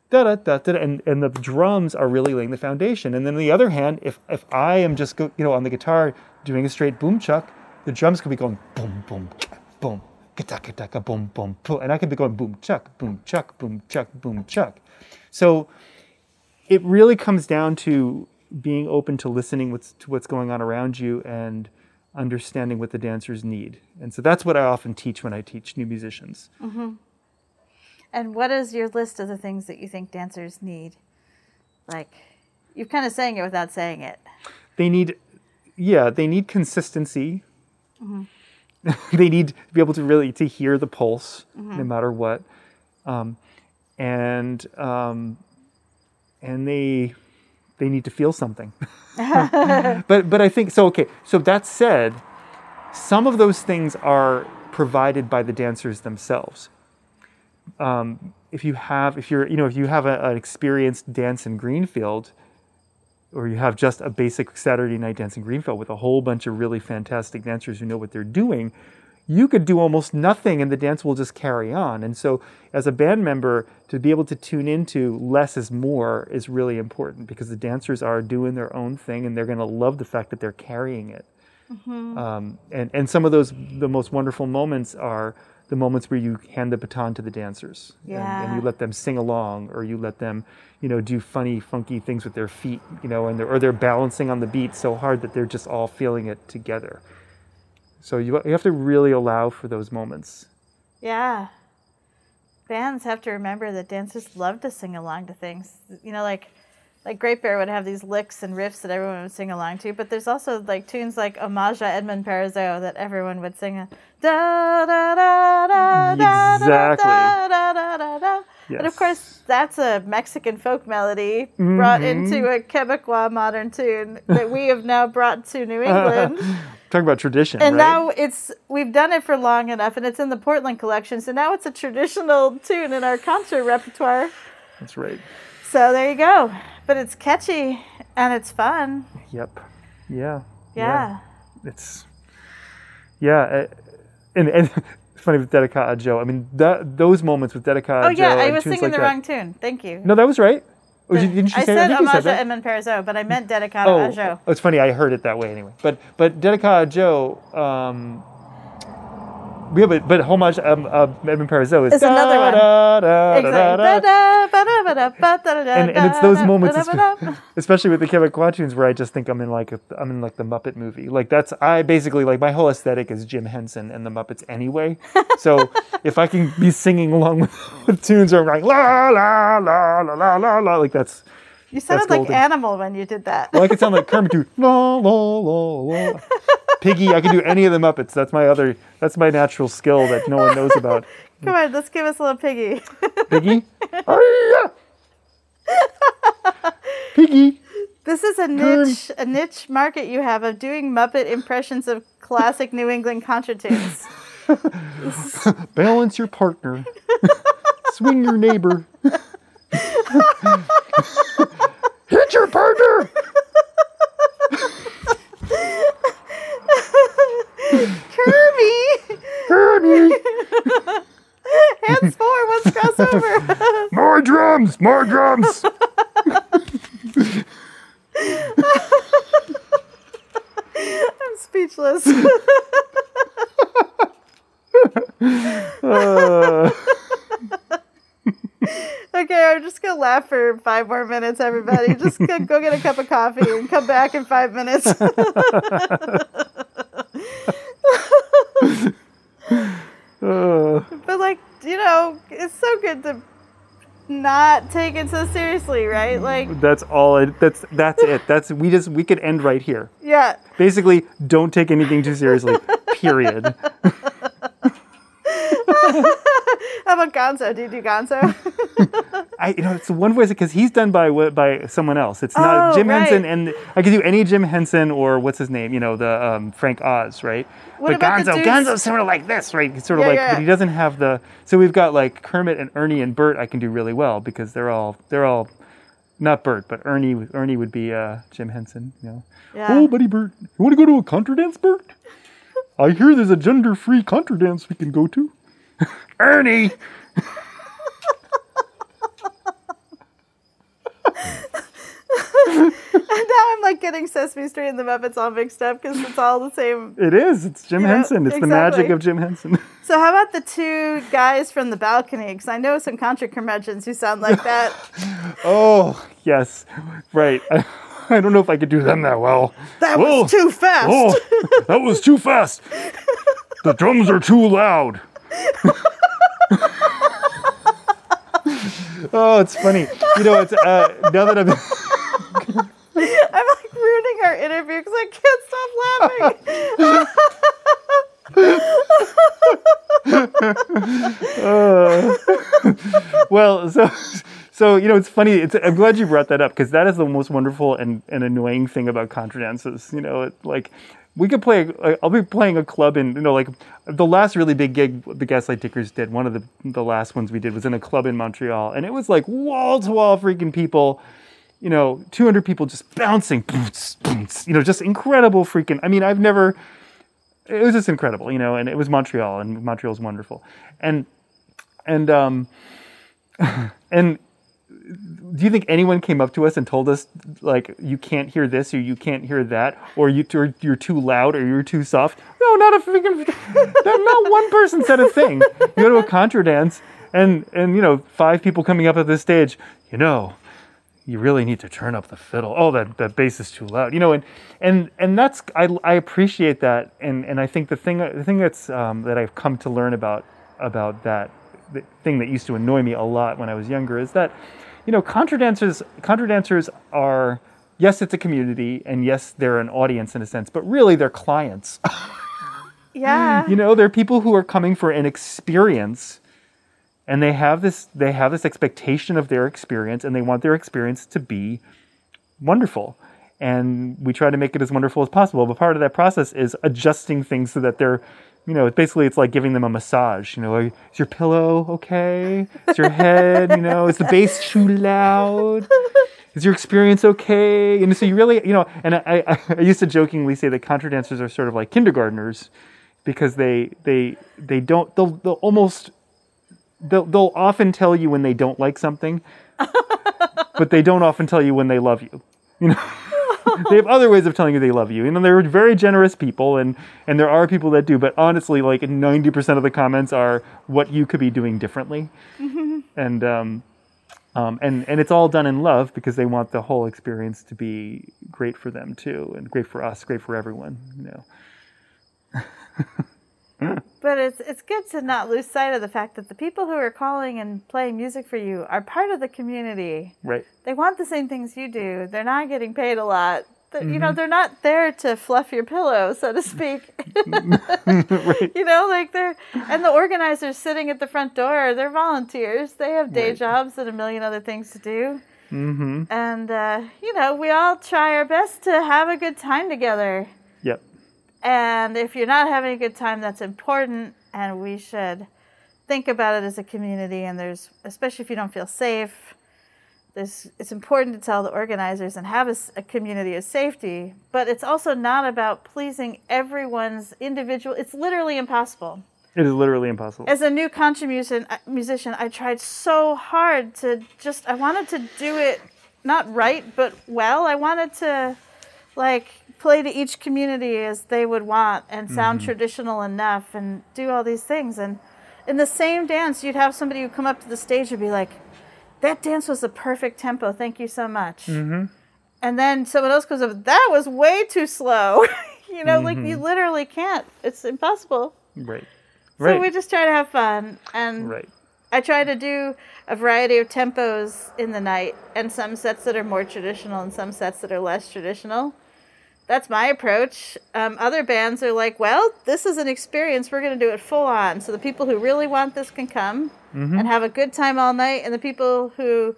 da da da da, and and the drums are really laying the foundation. And then on the other hand, if if I am just go, you know on the guitar doing a straight boom chuck, the drums could be going boom boom boom ka boom boom boom, and I could be going boom chuck boom chuck boom chuck boom chuck. So it really comes down to being open to listening what's, to what's going on around you and understanding what the dancers need. And so that's what I often teach when I teach new musicians. Mm-hmm. And what is your list of the things that you think dancers need? Like, you're kind of saying it without saying it. They need, yeah, they need consistency. Mm-hmm. they need to be able to really to hear the pulse, mm-hmm. no matter what, um, and um, and they they need to feel something. but but I think so. Okay, so that said, some of those things are provided by the dancers themselves um, if you have if you're you know if you have a, an experienced dance in Greenfield, or you have just a basic Saturday night dance in Greenfield with a whole bunch of really fantastic dancers who know what they're doing, you could do almost nothing and the dance will just carry on. And so, as a band member, to be able to tune into less is more is really important because the dancers are doing their own thing and they're going to love the fact that they're carrying it. Um, and, and some of those, the most wonderful moments are the moments where you hand the baton to the dancers and, and you let them sing along or you let them, you know, do funny, funky things with their feet, you know, and they're, or they're balancing on the beat so hard that they're just all feeling it together. So you, you have to really allow for those moments. Yeah. Bands have to remember that dancers love to sing along to things. You know, like like Great Bear would have these licks and riffs that everyone would sing along to, but there's also like tunes like Hommage à Edmond Parizeau that everyone would sing. a Da da da da da Exactly. da da da da da. And of course, that's a Mexican folk melody brought Mm-hmm. into a Quebecois modern tune that we have now brought to New England. Talk about tradition, And right? now it's we've done it for long enough, and it's in the Portland collection. So now it's a traditional tune in our concert repertoire. That's right. So there you go. But it's catchy and it's fun. Yep. Yeah. Yeah. It's yeah, uh, and and it's funny with Dedicata Joe. I mean, that those moments with Dedicata Oh yeah, Joe I was singing like the that. wrong tune. Thank you. No, that was right. Oh, did- didn't you I say said that? I Homage said that. Edmond Parizeau, but I meant Dedicata Oh, Joe. oh, it's funny. I heard it that way anyway. But but Dedicata Joe. Um, we have it, but homage um, uh, Edmond Parizeau is It's another one. and, and it's those moments, especially with the Quebecois tunes, where I just think I'm in like a, I'm in like the Muppet movie. Like that's I basically like my whole aesthetic is Jim Henson and the Muppets anyway. So if I can be singing along with, with tunes where I'm like la la la la la la la, like that's You sounded like. Animal when you did that. well, I could sound like Kermit too. La la la la. Piggy, I can do any of the Muppets. That's my other. That's my natural skill that no one knows about. Come on, let's give us a little piggy. Piggy. Piggy. This is a niche, a niche market you have of doing Muppet impressions of classic New England contra tunes. Balance your partner. Swing your neighbor. Hit your partner. Kirby, Kirby. hands forward, let's cross over. More drums. More drums. I'm speechless. Uh, Okay, I'm just gonna laugh for five more minutes, everybody. Just go, go get a cup of coffee and come back in five minutes. but like, you know, it's so good to not take it so seriously, right? Like, that's all. I, that's that's it. That's we just we could end right here. yeah. Basically, don't take anything too seriously. Period. How about Gonzo? Do you do Gonzo? I, you know, it's one voice because he's done by by someone else. It's not Oh, Jim right. Henson, and I could do any Jim Henson or what's his name, you know, the um, Frank Oz, right? What but about Gonzo, Gonzo's sort of like this, right? He's sort of Yeah, like, yeah. but he doesn't have the. So we've got like Kermit and Ernie and Bert. I can do really well because they're all they're all not Bert, but Ernie. Ernie would be uh, Jim Henson, you know. Yeah. Oh, buddy Bert, you want to go to a contra dance, Bert? I hear there's a gender-free contra dance we can go to. Ernie. And now I'm like getting Sesame Street and the Muppets all mixed up because it's all the same. It is. It's Jim You know, Henson. It's the magic of Jim Henson. So how about the two guys from the balcony? Because I know some contra curmudgeons who sound like that. oh, yes. Right. I, I don't know if I could do them that well. That Whoa. was oh. too fast. Oh, that was too fast. The drums are too loud. Oh, it's funny. You know, it's uh, now that I'm. I'm like ruining our interview because I can't stop laughing. well, so so you know, it's funny. It's, I'm glad you brought that up because that is the most wonderful and, and annoying thing about contra dances. You know, it, like we could play. I'll be playing a club in you know like the last really big gig the Gaslight Tinkers did. One of the the last ones we did was in a club in Montreal, and it was like wall to wall freaking people. You know, 200 people just bouncing, you know, just incredible freaking. I mean, I've never. it was just incredible, you know. And it was Montreal, and Montreal's wonderful, and and um and do you think anyone came up to us and told us like you can't hear this or you can't hear that or you or you're too loud or you're too soft? No, not a freaking not one person said a thing. You go to a contra dance and and you know five people coming up at this stage. You know, you really need to turn up the fiddle. Oh, that that bass is too loud. You know, and and and that's I I appreciate that and and I think the thing the thing that's um, that I've come to learn about about that the thing that used to annoy me a lot when I was younger is that you know, contra dancers, contra dancers are, yes, it's a community, and yes, they're an audience in a sense, but really they're clients. Yeah. you know, they're people who are coming for an experience, and they have this, they have this expectation of their experience, and they want their experience to be wonderful. And we try to make it as wonderful as possible. But part of that process is adjusting things so that they're you know, basically it's like giving them a massage. You know, like, is your pillow okay? Is your head, you know, is the bass too loud? Is your experience okay? And so you really, you know, and I, I, I used to jokingly say that contra dancers are sort of like kindergartners because they they they don't they'll, they'll almost they'll, they'll often tell you when they don't like something, but they don't often tell you when they love you. You know they have other ways of telling you they love you. And they're very generous people, and and there are people that do. But honestly, like ninety percent of the comments are what you could be doing differently, mm-hmm. and um, um, and and it's all done in love because they want the whole experience to be great for them too, and great for us, great for everyone. You know. but it's it's good to not lose sight of the fact that the people who are calling and playing music for you are part of the community. Right. They want the same things you do. They're not getting paid a lot. Mm-hmm. You know, mm-hmm. they're not there to fluff your pillow, so to speak. right. You know, like they're and the organizers sitting at the front door, they're volunteers. They have day right. jobs and a million other things to do. Mm-hmm. And uh, you know, we all try our best to have a good time together. And if you're not having a good time, that's important, and we should think about it as a community. And there's, especially if you don't feel safe, there's, it's important to tell the organizers and have a, a, community of safety. But it's also not about pleasing everyone's individual. It's literally impossible. It is literally impossible. As a new contra musician, uh, musician, I tried so hard to just. I wanted to do it not right, but well. I wanted to, like, play to each community as they would want and sound mm-hmm. traditional enough and do all these things. And in the same dance, you'd have somebody who come up to the stage and be like, that dance was the perfect tempo. Thank you so much. Mm-hmm. And then someone else goes up, that was way too slow. you know, mm-hmm. like you mm-hmm. literally can't. It's impossible. Right. Right. So we just try to have fun. And right. I try to do a variety of tempos in the night and some sets that are more traditional and some sets that are less traditional that's my approach. Um, other bands are like, well, this is an experience. We're going to do it full on. So the people who really want this can come mm-hmm. and have a good time all night, and the people who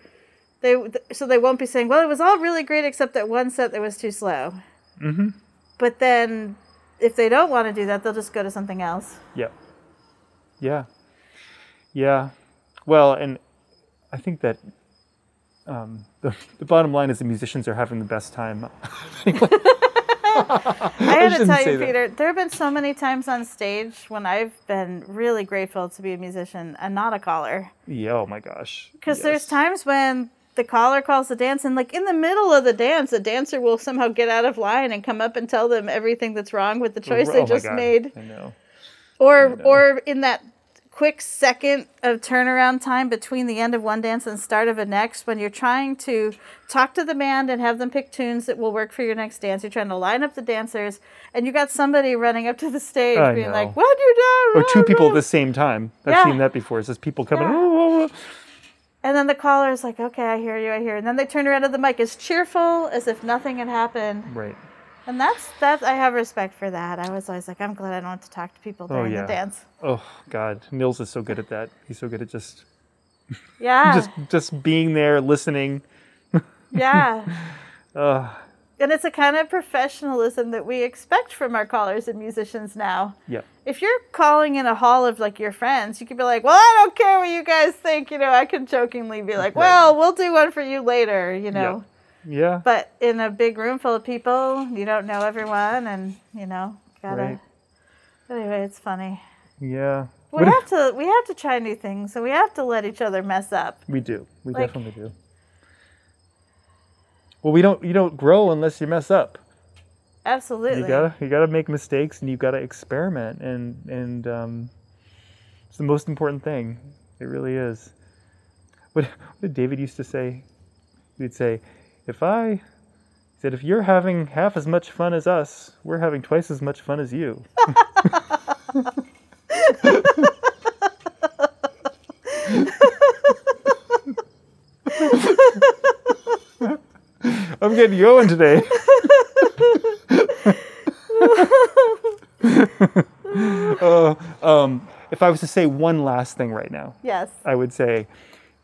they so they won't be saying, well, it was all really great except that one set that was too slow. Mm-hmm. But then, if they don't want to do that, they'll just go to something else. Yeah. Yeah. Yeah. Well, and I think that um, the, the bottom line is the musicians are having the best time. I had to tell you, Peter, there have been so many times on stage when I've been really grateful to be a musician and not a caller. Yeah, oh my gosh. Because yes. there's times when the caller calls the dance, and like in the middle of the dance, the dancer will somehow get out of line and come up and tell them everything that's wrong with the oh, choice oh, they just made. I know. Or, I know. or in that quick second of turnaround time between the end of one dance and start of a next when you're trying to talk to the band and have them pick tunes that will work for your next dance. You're trying to line up the dancers, and you got somebody running up to the stage I being know. like, "What you doing?" Or two people at the same time. I've yeah. seen that before. It's just people coming. Yeah. Oh, oh, oh. and then the caller is like, "Okay, I hear you, I hear." You. And then they turn around to the mic as cheerful as if nothing had happened. Right. And that's that. I have respect for that. I was always like, I'm glad I don't have to talk to people during oh, yeah. the dance. Oh God, Nils is so good at that. He's so good at just yeah, just just being there, listening. yeah. uh, and it's a kind of professionalism that we expect from our callers and musicians now. Yeah. If you're calling in a hall of like your friends, you could be like, "Well, I don't care what you guys think." You know, I could jokingly be like, "Well, we'll do one for you later." You know. Yeah. Yeah. But in a big room full of people, you don't know everyone, and you know, gotta. Right. Anyway, it's funny. Yeah. We What- have to we have to try new things, so we have to let each other mess up. we do. We Like- definitely do. Well, we don't. You don't grow unless you mess up. Absolutely. You gotta. You gotta make mistakes, and you gotta experiment, and and um, it's the most important thing. It really is. What, what did David used to say? He'd say, "If I," he said, "if you're having half as much fun as us, we're having twice as much fun as you." I'm getting going today. uh, um, if I was to say one last thing right now, yes. I would say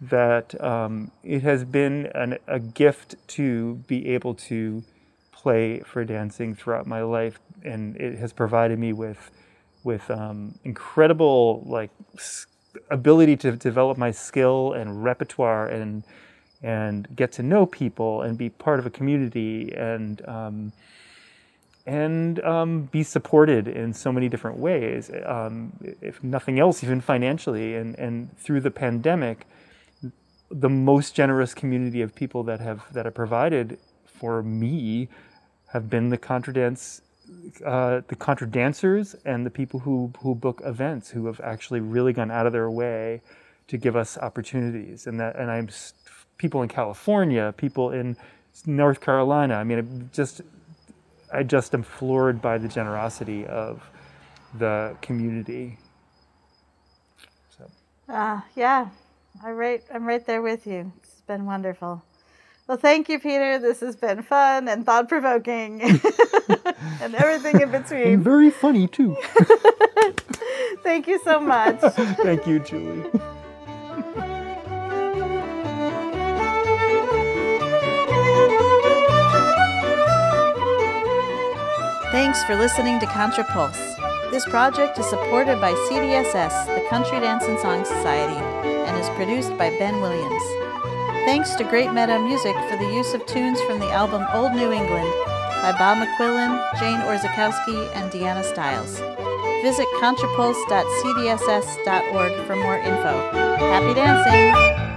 that um, it has been an, a gift to be able to play for dancing throughout my life, and it has provided me with with um, incredible like ability to develop my skill and repertoire and and get to know people and be part of a community and um, and um, be supported in so many different ways. Um, if nothing else, even financially, and and through the pandemic, the most generous community of people that have that have provided for me have been the contra dance. Uh, the contra dancers and the people who, who book events who have actually really gone out of their way to give us opportunities and that and I'm people in California people in North Carolina I mean it just I just am floored by the generosity of the community. So, Uh, yeah. I right I'm right there with you. It's been wonderful. Well, thank you, Peter. This has been fun and thought provoking and everything in and between. very funny too. Thank you so much. Thank you, Julie. Thanks for listening to ContraPulse. This project is supported by CDSS, the Country Dance and Song Society, and is produced by Ben Williams. Thanks to Great Meadow Music for the use of tunes from the album Old New England by Bob McQuillen, Jane Orzechowski, and Deanna Stiles. Visit contrapulse.cdss.org for more info. Happy dancing!